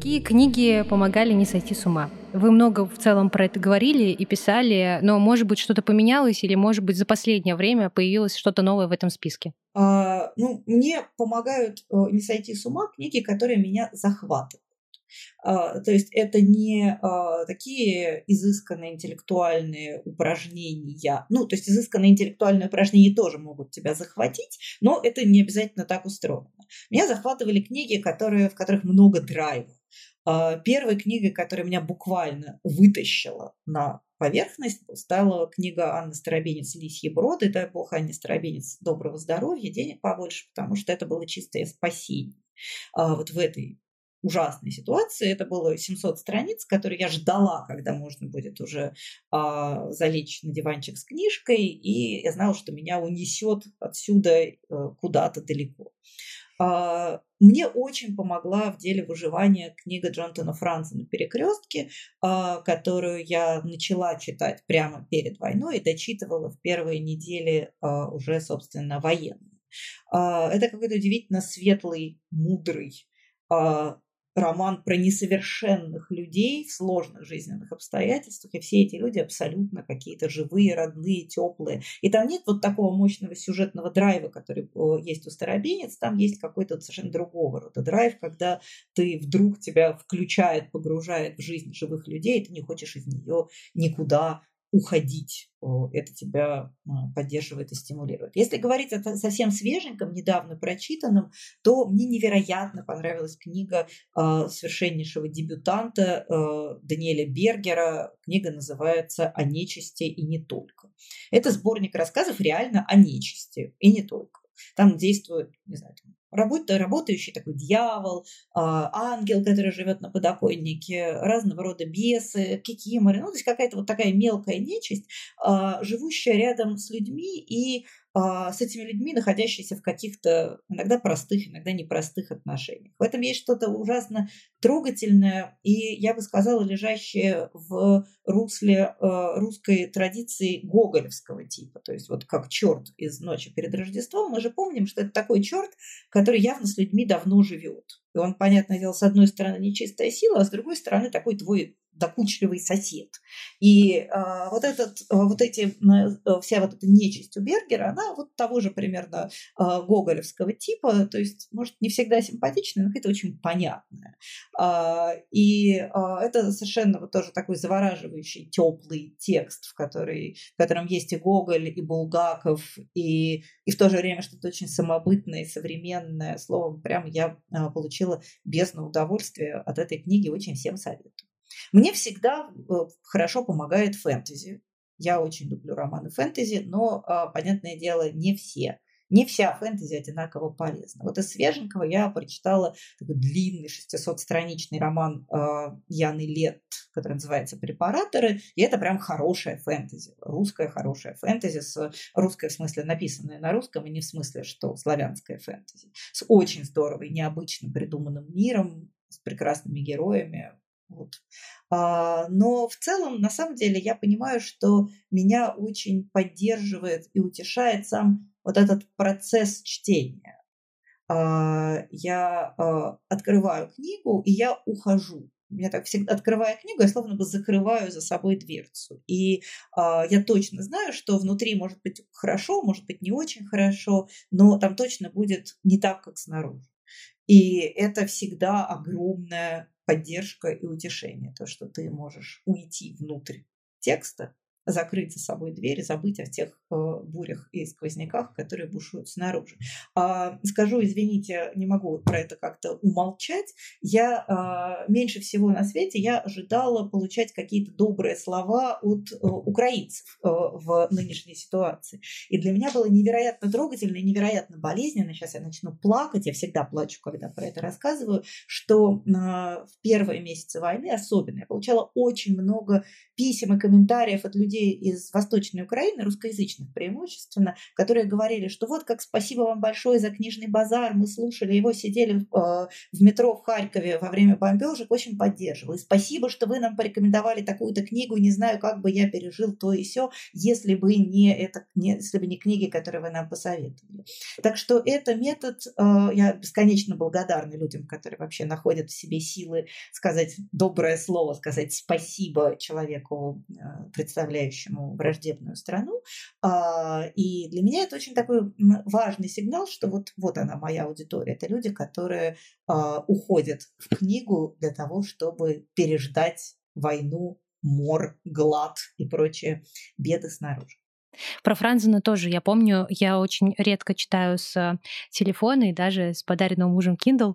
Какие книги помогали не сойти с ума? Вы много в целом про это говорили и писали, но, может быть, что-то поменялось или, может быть, за последнее время появилось что-то новое в этом списке? А, ну, мне помогают э, не сойти с ума книги, которые меня захватывают. А, то есть это не а, такие изысканные интеллектуальные упражнения. Ну, то есть изысканные интеллектуальные упражнения тоже могут тебя захватить, но это не обязательно так устроено. Меня захватывали книги, которые, в которых много драйва. А, первой книгой, которая меня буквально вытащила на поверхность, стала книга Анны Старобинец «Лисьи броды». Дай бог Анне Старобинец доброго здоровья, денег побольше, потому что это было чистое спасение. Вот в этой ужасной ситуации. Это было 700 страниц, которые я ждала, когда можно будет уже а, залечь на диванчик с книжкой, и я знала, что меня унесет отсюда а, куда-то далеко. А, мне очень помогла в деле выживания книга Джонатана Франца на перекрестке, а, которую я начала читать прямо перед войной и дочитывала в первые недели а, уже, собственно, военные. Это какой-то удивительно светлый, мудрый роман про несовершенных людей в сложных жизненных обстоятельствах, и все эти люди абсолютно какие-то живые, родные, теплые. И там нет вот такого мощного сюжетного драйва, который есть у Старобинец, там есть какой-то совершенно другого рода драйв, когда ты вдруг тебя включает, погружает в жизнь живых людей, и ты не хочешь из нее никуда уходить. Это тебя а, поддерживает и стимулирует. Если говорить о совсем свеженьком, недавно прочитанном, то мне невероятно понравилась книга а, совершеннейшего дебютанта а, Даниэля Бергера. Книга называется «О нечисти и не только». Это сборник рассказов реально о нечисти и не только. Там действует, не знаю, Работа, работающий такой дьявол, ангел, который живет на подоконнике, разного рода бесы, кикиморы, ну, то есть какая-то вот такая мелкая нечисть, живущая рядом с людьми и а, с этими людьми, находящиеся в каких-то иногда простых, иногда непростых отношениях. В этом есть что-то ужасно трогательное и, я бы сказала, лежащее в русле а, русской традиции гоголевского типа. То есть вот как черт из «Ночи перед Рождеством». Мы же помним, что это такой черт, который явно с людьми давно живет. И он, понятное дело, с одной стороны нечистая сила, а с другой стороны такой твой докучливый сосед. И э, вот, этот, вот эти, э, вся вот эта нечисть у Бергера, она вот того же примерно э, гоголевского типа, то есть, может, не всегда симпатичная, но это очень понятная. Э, и э, это совершенно вот тоже такой завораживающий, теплый текст, в, который, в котором есть и Гоголь, и Булгаков, и, и в то же время что-то очень самобытное, современное. Словом, прям я э, получила бездну удовольствия от этой книги, очень всем советую. Мне всегда э, хорошо помогает фэнтези. Я очень люблю романы фэнтези, но, понятное дело, не все не вся фэнтези одинаково полезна. Вот из свеженького я прочитала такой длинный 600-страничный роман э, Яны Лет, который называется «Препараторы», и это прям хорошая фэнтези, русская хорошая фэнтези, с русской в смысле написанная на русском, и не в смысле, что славянская фэнтези, с очень здоровой, необычно придуманным миром, с прекрасными героями, вот. А, но в целом, на самом деле, я понимаю, что меня очень поддерживает и утешает сам вот этот процесс чтения. А, я а, открываю книгу, и я ухожу. Я так всегда, открывая книгу, я словно бы закрываю за собой дверцу. И я точно знаю, что внутри может быть хорошо, может быть не очень хорошо, но там точно будет не так, как снаружи. И это всегда огромная поддержка и утешение, то, что ты можешь уйти внутрь текста закрыть за собой дверь, забыть о тех э, бурях и сквозняках, которые бушуют снаружи. А, скажу, извините, не могу про это как-то умолчать. Я а, меньше всего на свете я ожидала получать какие-то добрые слова от э, украинцев э, в нынешней ситуации. И для меня было невероятно трогательно и невероятно болезненно. Сейчас я начну плакать, я всегда плачу, когда про это рассказываю, что в первые месяцы войны особенно я получала очень много писем и комментариев от людей, людей из Восточной Украины, русскоязычных преимущественно, которые говорили, что вот как спасибо вам большое за книжный базар, мы слушали его, сидели э, в метро в Харькове во время бомбежек, очень поддерживал. И спасибо, что вы нам порекомендовали такую-то книгу, не знаю, как бы я пережил то и все, если бы не, это, не, если бы не книги, которые вы нам посоветовали. Так что это метод, э, я бесконечно благодарна людям, которые вообще находят в себе силы сказать доброе слово, сказать спасибо человеку, э, представляющему враждебную страну. А, и для меня это очень такой важный сигнал, что вот, вот она, моя аудитория. Это люди, которые а, уходят в книгу для того, чтобы переждать войну, мор, глад и прочие беды снаружи. Про Франзена тоже я помню, я очень редко читаю с телефона и даже с подаренным мужем Kindle.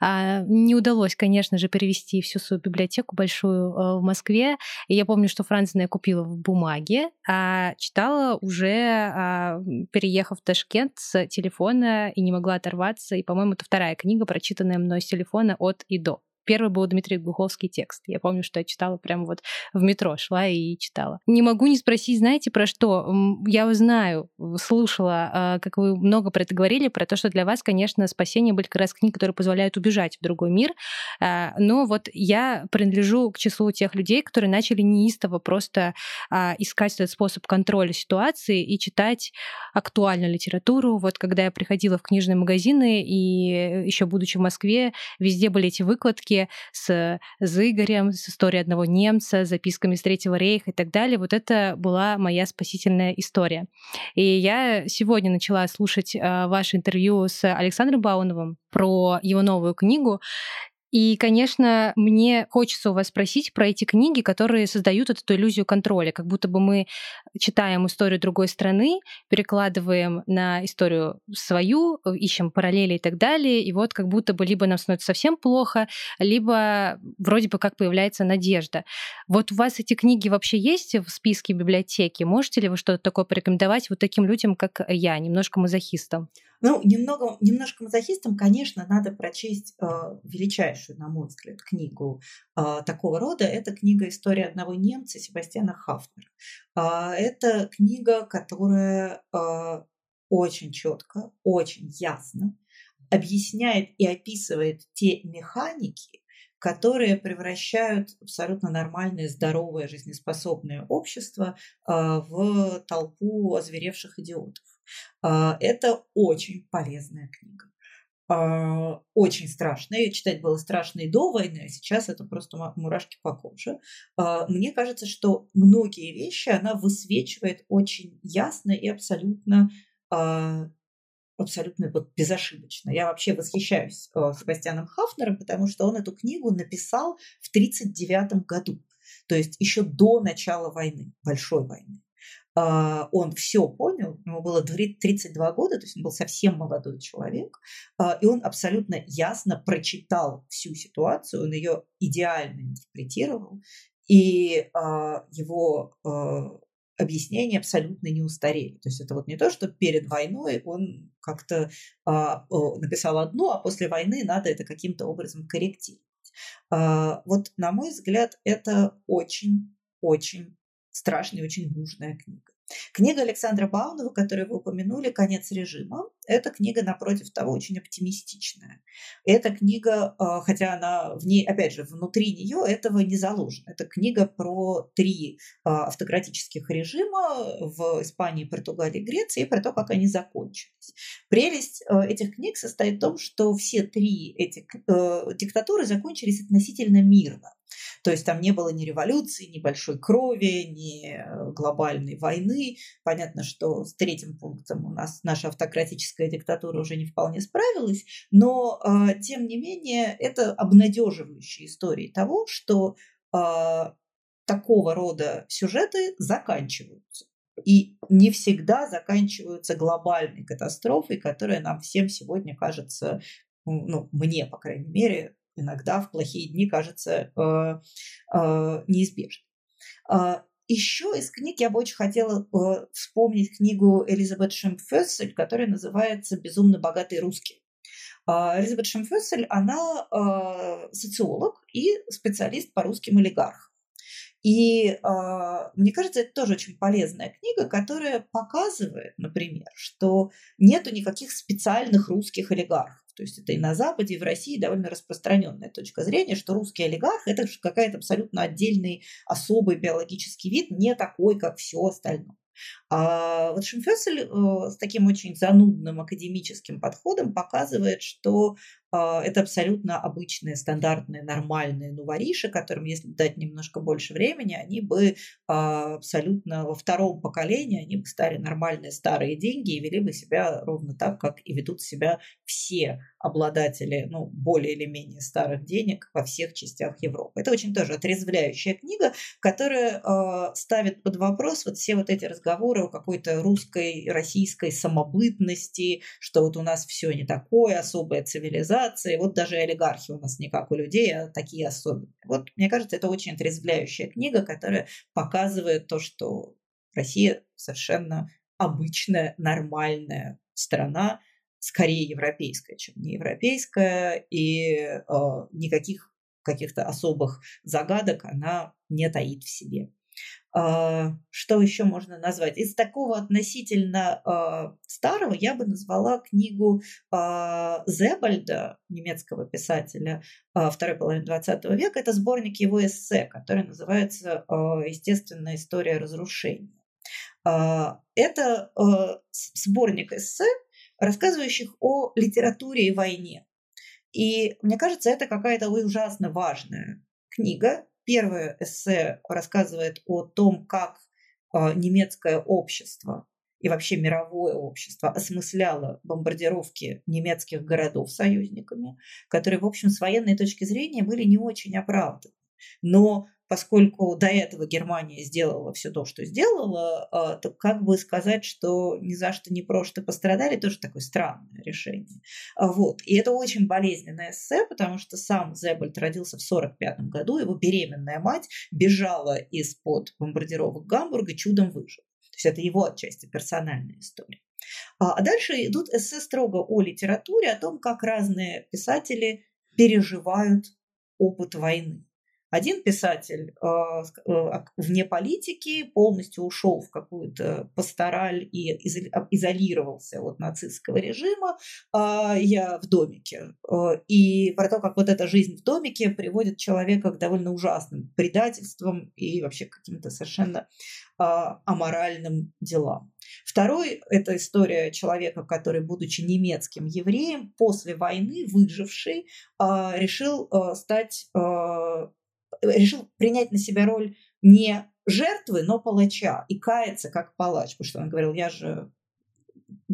А, не удалось, конечно же, перевести всю свою библиотеку большую э, в Москве. И я помню, что Франзена я купила в бумаге, а читала уже, а, переехав в Ташкент с телефона и не могла оторваться. И, по-моему, это вторая книга, прочитанная мной с телефона от и до. Первый был Дмитрий Глуховский текст. Я помню, что я читала прямо вот в метро, шла и читала. Не могу не спросить, знаете, про что? Я знаю, слушала, а, как вы много про это говорили, про то, что для вас, конечно, спасение были как раз книги, которые позволяют убежать в другой мир. А, но вот я принадлежу к числу тех людей, которые начали неистово просто а, искать этот способ контроля ситуации и читать актуальную литературу. Вот когда я приходила в книжные магазины и еще будучи в Москве, везде были эти выкладки, книжки с Зыгорем, с историей одного немца, записками с Третьего рейха и так далее. Вот это была моя спасительная история. И я сегодня начала слушать э, ваше интервью с Александром Бауновым про его новую книгу. И, конечно, мне хочется у вас спросить про эти книги, которые создают эту иллюзию контроля, как будто бы мы читаем историю другой страны, перекладываем на историю свою, ищем параллели и так далее, и вот как будто бы либо нам становится совсем плохо, либо вроде бы как появляется надежда. Вот у вас эти книги вообще есть в списке библиотеки? Можете ли вы что-то такое порекомендовать вот таким людям, как я, немножко мазохистам? Ну, немного, немножко мазохистам, конечно, надо прочесть э, величайшую, на мой взгляд, книгу э, такого рода. Это книга «История одного немца» Себастьяна Хафнера. Э, это книга, которая э, очень четко, очень ясно объясняет и описывает те механики, которые превращают абсолютно нормальное, здоровое, жизнеспособное общество в толпу озверевших идиотов. А, это очень полезная книга. А, очень страшная. Ее читать было страшно и до войны, а сейчас это просто мурашки по коже. А, мне кажется, что многие вещи она высвечивает очень ясно и абсолютно абсолютно вот безошибочно. Я вообще восхищаюсь Себастьяном Хафнером, потому что он эту книгу написал в 1939 году, то есть еще до начала войны, большой войны. А, он все понял, ему было 32 года, то есть он был совсем молодой человек, а, и он абсолютно ясно прочитал всю ситуацию, он ее идеально интерпретировал, и а, его объяснения абсолютно не устарели. То есть это вот не то, что перед войной он как-то написал одно, а после войны надо это каким-то образом корректировать. Вот, на мой взгляд, это очень-очень страшная и очень нужная книга. Книга Александра Баунова, которую вы упомянули, «Конец режима», эта книга, напротив того, очень оптимистичная. Эта книга, а, хотя она в ней, опять же, внутри нее этого не заложено. Это книга про три а, автократических режима в Испании, Португалии, Греции и про то, как они закончились. Прелесть а, этих книг состоит в том, что все три эти диктатуры закончились относительно мирно. То есть там не было ни революции, ни большой крови, ни э, глобальной войны. Понятно, что с третьим пунктом у нас наша автократическая диктатура уже не вполне справилась, но э, тем не менее это обнадеживающие истории того, что э, такого рода сюжеты заканчиваются. И не всегда заканчиваются глобальной катастрофой, которая нам всем сегодня кажется, ну, мне, по крайней мере, иногда в плохие дни кажется э, э, неизбежным. Э, еще из книг я бы очень хотела э, вспомнить книгу Элизабет Шемфессель, которая называется «Безумно богатый русский». Э, Элизабет Шемфессель, она э, социолог и специалист по русским олигархам. И э, мне кажется, это тоже очень полезная книга, которая показывает, например, что нету никаких специальных русских олигархов. То есть это и на Западе, и в России довольно распространенная точка зрения, что русский олигарх – это какая-то абсолютно отдельный, особый биологический вид, не такой, как все остальное. А вот Шимфессель э, с таким очень занудным академическим подходом показывает, что это абсолютно обычные, стандартные, нормальные нувориши, которым, если дать немножко больше времени, они бы а, абсолютно во втором поколении, они бы стали нормальные старые деньги и вели бы себя ровно так, как и ведут себя все обладатели, ну, более или менее старых денег во всех частях Европы. Это очень тоже отрезвляющая книга, которая э, ставит под вопрос вот все вот эти разговоры о какой-то русской, российской самобытности, что вот у нас все не такое, особая цивилизация, цивилизации. Вот даже олигархи у нас не как у людей, а такие особенные. Вот, мне кажется, это очень отрезвляющая книга, которая показывает то, что Россия совершенно обычная, нормальная страна, скорее европейская, чем не европейская, и э, никаких каких-то особых загадок она не таит в себе. А, что еще можно назвать? Из такого относительно а, старого я бы назвала книгу а, Зебальда, немецкого писателя второй половины XX века. Это сборник его эссе, который называется «Естественная история разрушения». Это сборник эссе, рассказывающих о литературе и войне. И мне кажется, это какая-то ужасно важная книга, Первое эссе рассказывает о том, как а, немецкое общество и вообще мировое общество осмысляло бомбардировки немецких городов союзниками, которые, в общем, с военной точки зрения были не очень оправданы. Но поскольку до этого Германия сделала все то, что сделала, а, то как бы сказать, что ни за что не просто пострадали, тоже такое странное решение. А, вот. И это очень болезненное эссе, потому что сам Зебальд родился в 1945 году, его беременная мать бежала из-под бомбардировок Гамбурга, чудом выжила. То есть это его отчасти персональная история. А, а дальше идут эссе строго о литературе, о том, как разные писатели переживают опыт войны. Один писатель а, э, вне политики полностью ушел в какую-то пастораль и а, изолировался от нацистского режима. А я в домике. Э, и про то, как вот эта жизнь в домике приводит человека к довольно ужасным предательствам и вообще каким-то совершенно аморальным делам. Второй – это история человека, который, будучи немецким евреем, после войны, выживший, решил стать решил принять на себя роль не жертвы, но палача и каяться как палач, потому что он говорил, я же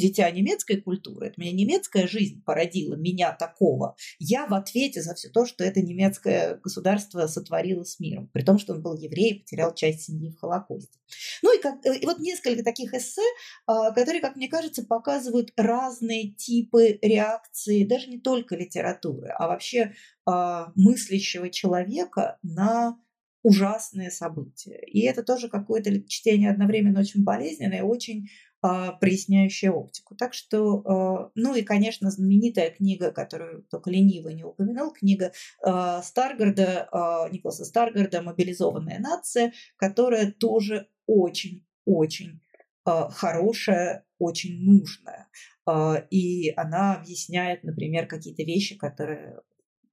дитя немецкой культуры, это меня немецкая жизнь породила, меня такого. Я в ответе за все то, что это немецкое государство сотворило с миром, при том, что он был еврей, потерял часть семьи в Холокосте. Ну и, как, и вот несколько таких эссе, а, которые, как мне кажется, показывают разные типы реакции, даже не только литературы, а вообще а, мыслящего человека на ужасные события. И это тоже какое-то чтение одновременно очень болезненное и очень а, проясняющее оптику. Так что, а, ну и, конечно, знаменитая книга, которую только ленивый не упоминал, книга а, Старгарда, Николаса Старгарда «Мобилизованная нация», которая тоже очень-очень хорошая, очень нужная. И она объясняет, например, какие-то вещи, которые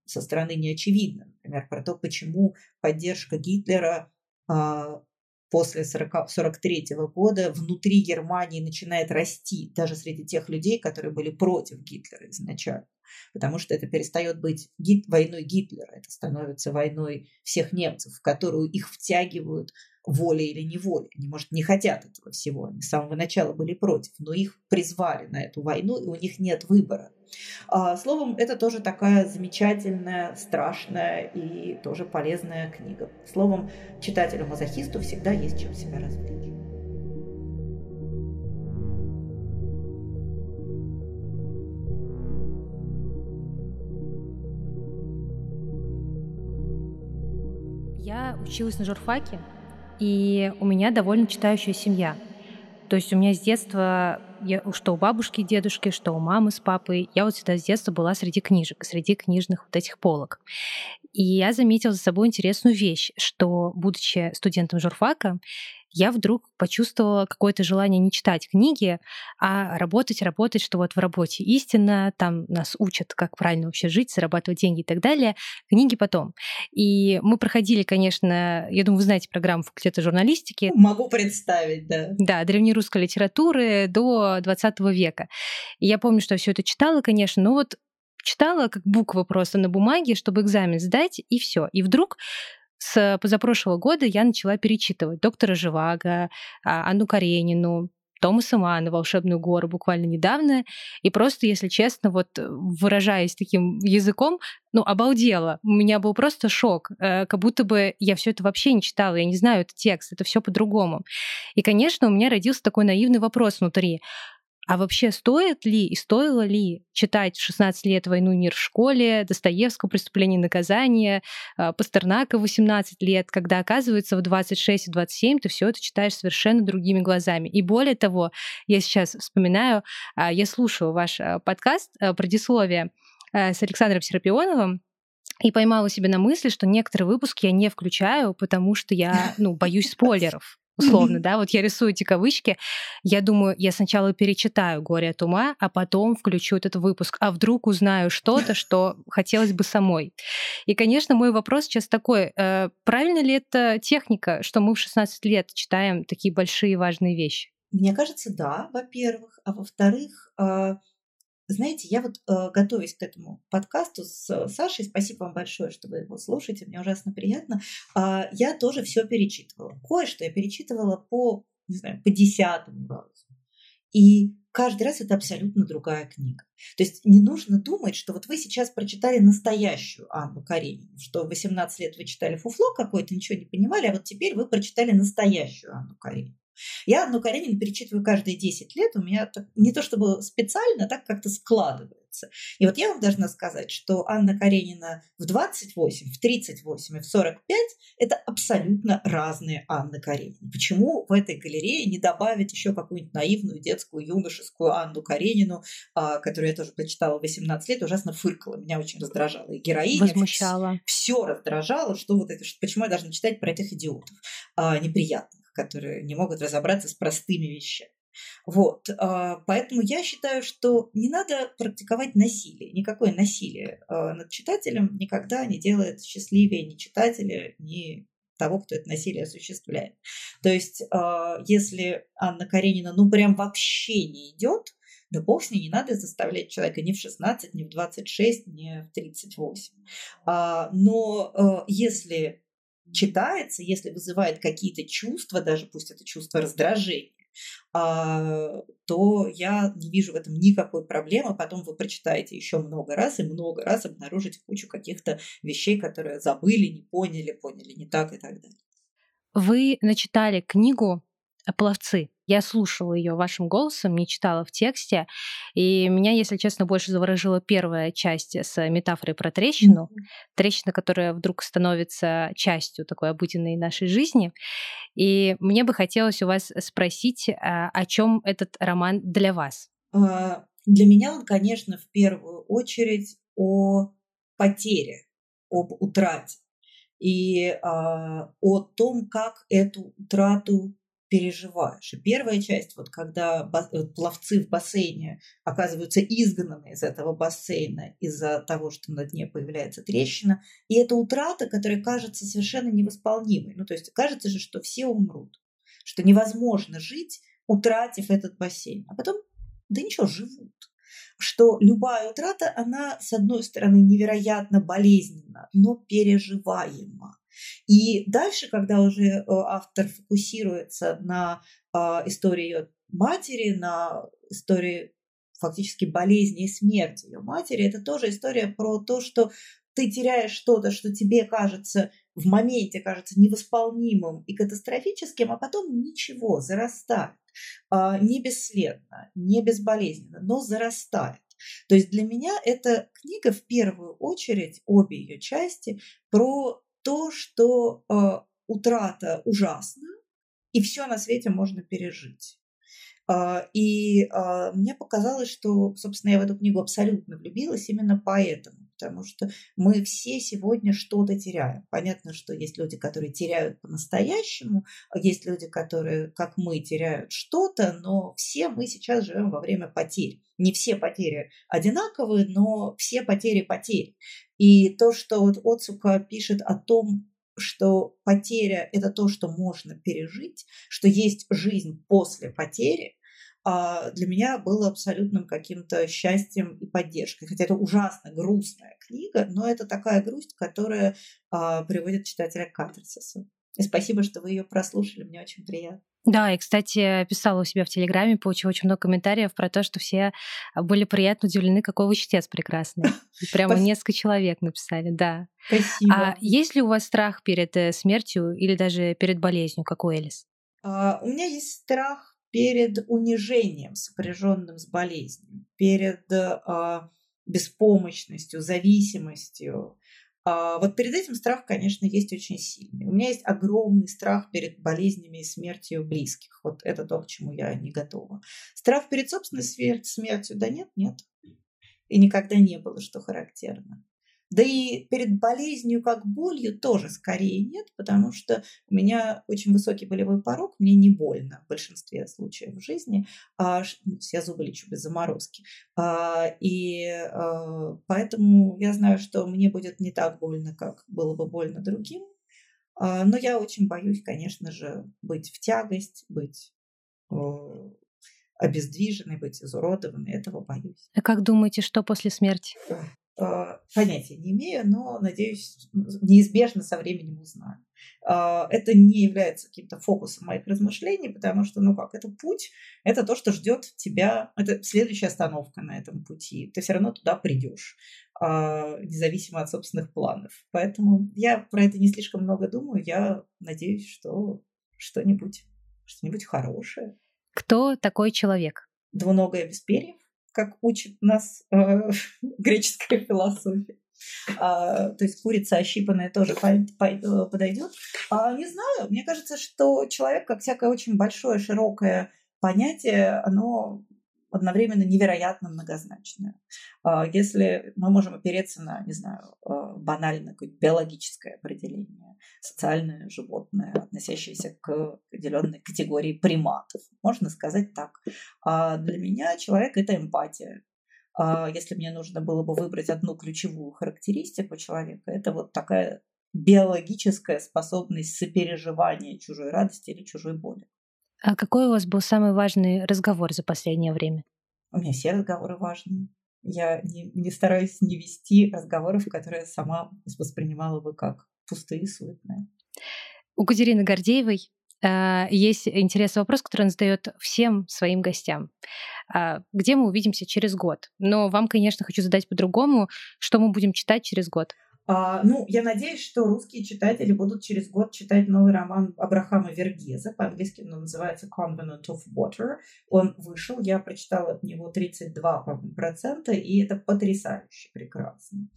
со стороны не очевидны. Например, про то, почему поддержка Гитлера после 1943 года внутри Германии начинает расти, даже среди тех людей, которые были против Гитлера изначально. Потому что это перестает быть гит, войной Гитлера, это становится войной всех немцев, в которую их втягивают волей или неволей. Они, может, не хотят этого всего, они с самого начала были против, но их призвали на эту войну, и у них нет выбора. А, словом, это тоже такая замечательная, страшная и тоже полезная книга. Словом, читателю-мазохисту всегда есть чем себя развлечь. Я училась на журфаке, и у меня довольно читающая семья. То есть у меня с детства, я, что у бабушки и дедушки, что у мамы с папой, я вот всегда с детства была среди книжек, среди книжных вот этих полок. И я заметила за собой интересную вещь, что, будучи студентом журфака, я вдруг почувствовала какое-то желание не читать книги, а работать, работать, что вот в работе истина, там нас учат, как правильно вообще жить, зарабатывать деньги и так далее. Книги потом. И мы проходили, конечно, я думаю, вы знаете программу факультета журналистики. Могу представить, да. Да, древнерусской литературы до 20 века. И я помню, что все это читала, конечно, но вот читала как буквы просто на бумаге, чтобы экзамен сдать, и все. И вдруг с позапрошлого года я начала перечитывать доктора Живаго, а, Анну Каренину, Томаса Мана «Волшебную гору» буквально недавно. И просто, если честно, вот выражаясь таким языком, ну, обалдела. У меня был просто шок. Э, как будто бы я все это вообще не читала. Я не знаю этот текст, это все по-другому. И, конечно, у меня родился такой наивный вопрос внутри. А вообще стоит ли и стоило ли читать в 16 лет «Войну и мир» в школе, Достоевского «Преступление и наказание», а, Пастернака в 18 лет, когда, оказывается, в 26 и 27 ты все это читаешь совершенно другими глазами. И более того, я сейчас вспоминаю, а, я слушаю ваш а, подкаст «Предисловие» с Александром Серапионовым, и поймала себя на мысли, что некоторые выпуски я не включаю, потому что я, ну, боюсь спойлеров условно, да, вот я рисую эти кавычки, я думаю, я сначала перечитаю «Горе от ума», а потом включу этот выпуск, а вдруг узнаю что-то, что хотелось бы самой. И, конечно, мой вопрос сейчас такой, э, правильно ли это техника, что мы в 16 лет читаем такие большие важные вещи? Мне кажется, да, во-первых. А во-вторых, а, знаете, я вот э, готовясь к этому подкасту с Сашей, спасибо вам большое, что вы его слушаете, мне ужасно приятно. Э, я тоже все перечитывала. Кое-что я перечитывала по, не знаю, по десятому разу. И каждый раз это абсолютно другая книга. То есть не нужно думать, что вот вы сейчас прочитали настоящую Анну Каренину, что в 18 лет вы читали фуфло какое-то, ничего не понимали, а вот теперь вы прочитали настоящую Анну Каренину. Я Анну Каренину перечитываю каждые 10 лет. У меня так, не то чтобы специально, а так как-то складывается. И вот я вам должна сказать, что Анна Каренина в 28, в 38 и в 45 – это абсолютно разные Анны Каренины. Почему в этой галерее не добавить еще какую-нибудь наивную детскую, юношескую Анну Каренину, а, которую я тоже прочитала в 18 лет, ужасно фыркала, меня очень раздражала. И героиня Возмущала. Все раздражало, что вот это, почему я должна читать про этих идиотов а, неприятных которые не могут разобраться с простыми вещами. Вот, а, поэтому я считаю, что не надо практиковать насилие. Никакое насилие а, над читателем никогда не делает счастливее ни читателя, ни того, кто это насилие осуществляет. То есть, а, если Анна Каренина, ну, прям вообще не идет, да бог с ней, не надо заставлять человека ни в 16, ни в 26, ни в 38. Но если читается, если вызывает какие-то чувства, даже пусть это чувство раздражения, а, то я не вижу в этом никакой проблемы. Потом вы прочитаете еще много раз и много раз обнаружите кучу каких-то вещей, которые забыли, не поняли, поняли не так и так далее. Вы начитали книгу пловцы. Я слушала ее вашим голосом, не читала в тексте, и меня, если честно, больше заворожила первая часть с метафорой про трещину, mm-hmm. трещина, которая вдруг становится частью такой обыденной нашей жизни. И мне бы хотелось у вас спросить, а, о чем этот роман для вас? А, для меня он, конечно, в первую очередь о потере, об утрате и а, о том, как эту утрату переживаешь. И первая часть, вот когда э, пловцы в бассейне оказываются изгнаны из этого бассейна из-за того, что на дне появляется трещина, и это утрата, которая кажется совершенно невосполнимой. Ну, то есть кажется же, что все умрут, что невозможно жить, утратив этот бассейн. А потом, да ничего, живут что любая утрата, она, с одной стороны, невероятно болезненна, но переживаема. И дальше, когда уже э, автор фокусируется на а, истории ее матери, на истории фактически болезни и смерти ее матери, это тоже история про то, что ты теряешь что-то, что тебе кажется в моменте кажется невосполнимым и катастрофическим, а потом ничего, зарастает. А, не бесследно, не безболезненно, но зарастает. То есть для меня эта книга в первую очередь, обе ее части, про то, что э, утрата ужасна, и все на свете можно пережить. Э, и э, мне показалось, что, собственно, я в эту книгу абсолютно влюбилась именно поэтому потому что мы все сегодня что-то теряем. Понятно, что есть люди, которые теряют по-настоящему, есть люди, которые, как мы, теряют что-то, но все мы сейчас живем во время потерь. Не все потери одинаковые, но все потери потери. И то, что вот Оцука пишет о том, что потеря – это то, что можно пережить, что есть жизнь после потери, а, для меня было абсолютным каким-то счастьем и поддержкой. Хотя это ужасно грустная книга, но это такая грусть, которая а, приводит читателя к катарсису. И спасибо, что вы ее прослушали, мне очень приятно. Да, и, кстати, писала у себя в Телеграме, получила очень много комментариев про то, что все были приятно удивлены, какой вы чтец прекрасный. Прямо несколько человек написали, да. Спасибо. А есть ли у вас страх перед э, смертью или даже перед болезнью, как у Элис? А, у меня есть страх перед унижением, сопряженным с болезнью, перед а, беспомощностью, зависимостью. А, вот перед этим страх, конечно, есть очень сильный. У меня есть огромный страх перед болезнями и смертью близких. Вот это то, к чему я не готова. Страх перед собственной смертью, да нет, нет. И никогда не было, что характерно. Да и перед болезнью как болью тоже скорее нет, потому что у меня очень высокий болевой порог, мне не больно в большинстве случаев в жизни, а я зубы лечу без заморозки. А, и а, поэтому я знаю, что мне будет не так больно, как было бы больно другим, а, но я очень боюсь, конечно же, быть в тягость, быть обездвиженной, быть изуродованной, этого боюсь. А как думаете, что после смерти? А, понятия не имею, но, надеюсь, неизбежно со временем узнаю. А, это не является каким-то фокусом моих размышлений, потому что, ну как, это путь, это то, что ждет тебя, это следующая остановка на этом пути. Ты все равно туда придешь, а, независимо от собственных планов. Поэтому я про это не слишком много думаю. Я надеюсь, что что-нибудь, что-нибудь хорошее. Кто такой человек? Двуногая без перьев как учит нас э, греческая философия. А, то есть курица ощипанная тоже э, подойдет. А, не знаю, мне кажется, что человек, как всякое очень большое, широкое понятие, оно одновременно невероятно многозначное. А, если мы можем опереться на, не знаю, а, банальное какое-то биологическое определение, социальное животное, относящееся к определенной категории приматов, можно сказать так. А для меня человек – это эмпатия. Если мне нужно было бы выбрать одну ключевую характеристику человека, это вот такая биологическая способность сопереживания чужой радости или чужой боли. А какой у вас был самый важный разговор за последнее время? У меня все разговоры важные. Я не, не стараюсь не вести разговоров, которые сама воспринимала бы как пустые и суетные. У Катерины Гордеевой э, есть интересный вопрос, который он задает всем своим гостям. Э, где мы увидимся через год? Но вам, конечно, хочу задать по-другому. Что мы будем читать через год? А, ну, я надеюсь, что русские читатели будут через год читать новый роман Абрахама Вергеза. По-английски он называется Covenant of Water. Он вышел, я прочитала от него 32%, и это потрясающе прекрасно.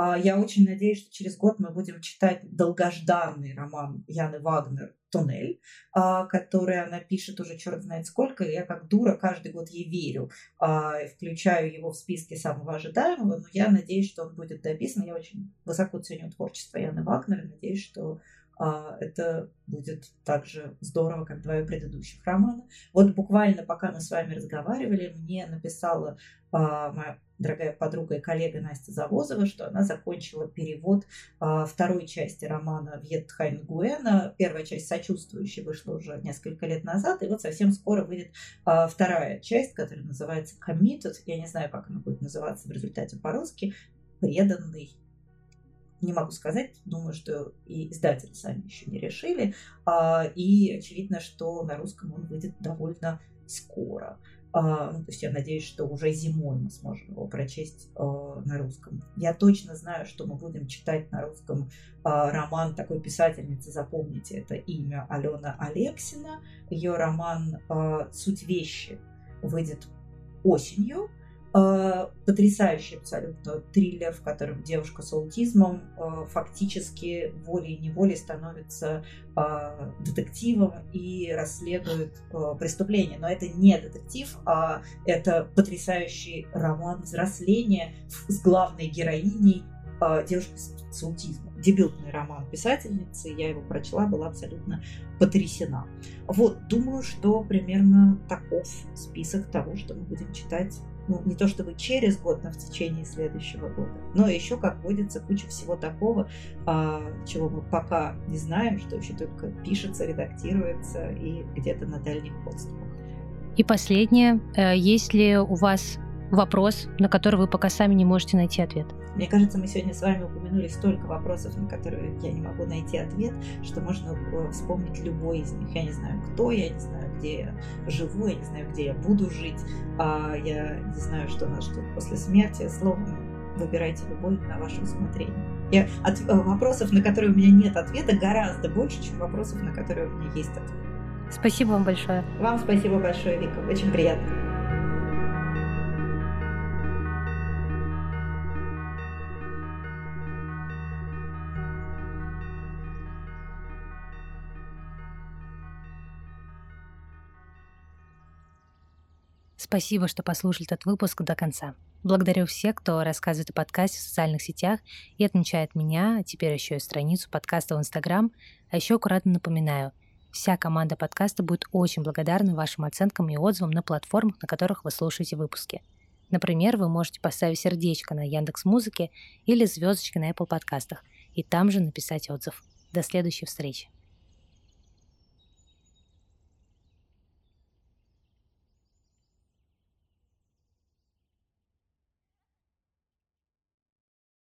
А, я очень надеюсь, что через год мы будем читать долгожданный роман Яны Вагнер «Туннель», а, который она пишет уже черт знает сколько. Я как дура каждый год ей верю, а, включаю его в списки самого ожидаемого, но я надеюсь, что он будет дописан. Я очень высоко ценю творчество Яны Вагнер надеюсь, что это будет так же здорово, как два предыдущих романа. Вот буквально пока мы с вами разговаривали, мне написала моя дорогая подруга и коллега Настя Завозова, что она закончила перевод а, второй части романа Вьетхайн Гуэна. Первая часть «Сочувствующая» вышла уже несколько лет назад, и вот совсем скоро выйдет а, вторая часть, которая называется «Committed». Я не знаю, как она будет называться в результате по-русски. «Преданный». Не могу сказать, думаю, что и издатели сами еще не решили. А, и очевидно, что на русском он выйдет довольно скоро. А, ну, то есть я надеюсь, что уже зимой мы сможем его прочесть а, на русском. Я точно знаю, что мы будем читать на русском роман такой писательницы, запомните это имя, Алена Алексина. Ее роман «Суть вещи» выйдет осенью. Э, потрясающий абсолютно триллер, в котором девушка с аутизмом э, фактически волей-неволей становится э, детективом и расследует преступление. Но это не детектив, а это потрясающий роман взросления с главной героиней девушкой с аутизмом. Дебютный роман писательницы, я его прочла, была абсолютно потрясена. Вот, думаю, что примерно таков список того, что мы будем читать ну, не то чтобы через год, но в течение следующего года. Но еще, как водится, куча всего такого, а, чего мы пока не знаем, что еще только пишется, редактируется и где-то на дальних подступах. И последнее, э, есть ли у вас вопрос, на который вы пока сами не можете найти ответ? Мне кажется, мы сегодня с вами упомянули столько вопросов, на которые я не могу найти ответ, что можно э, вспомнить любой из них. Я не знаю, кто я, не знаю, где я живу, я не знаю, где я буду жить, а я не знаю, что нас ждет после смерти. Словом, выбирайте любой на ваше усмотрение. Я от, э, вопросов, на которые у меня нет ответа, гораздо больше, чем вопросов, на которые у меня есть ответ. Спасибо вам большое. Вам спасибо большое, Вика. Очень приятно. Спасибо, что послушали этот выпуск до конца. Благодарю всех, кто рассказывает о подкасте в социальных сетях и отмечает меня, а теперь еще и страницу подкаста в Инстаграм. А еще аккуратно напоминаю, вся команда подкаста будет очень благодарна вашим оценкам и отзывам на платформах, на которых вы слушаете выпуски. Например, вы можете поставить сердечко на Яндекс Музыке или звездочки на Apple подкастах и там же написать отзыв. До следующей встречи.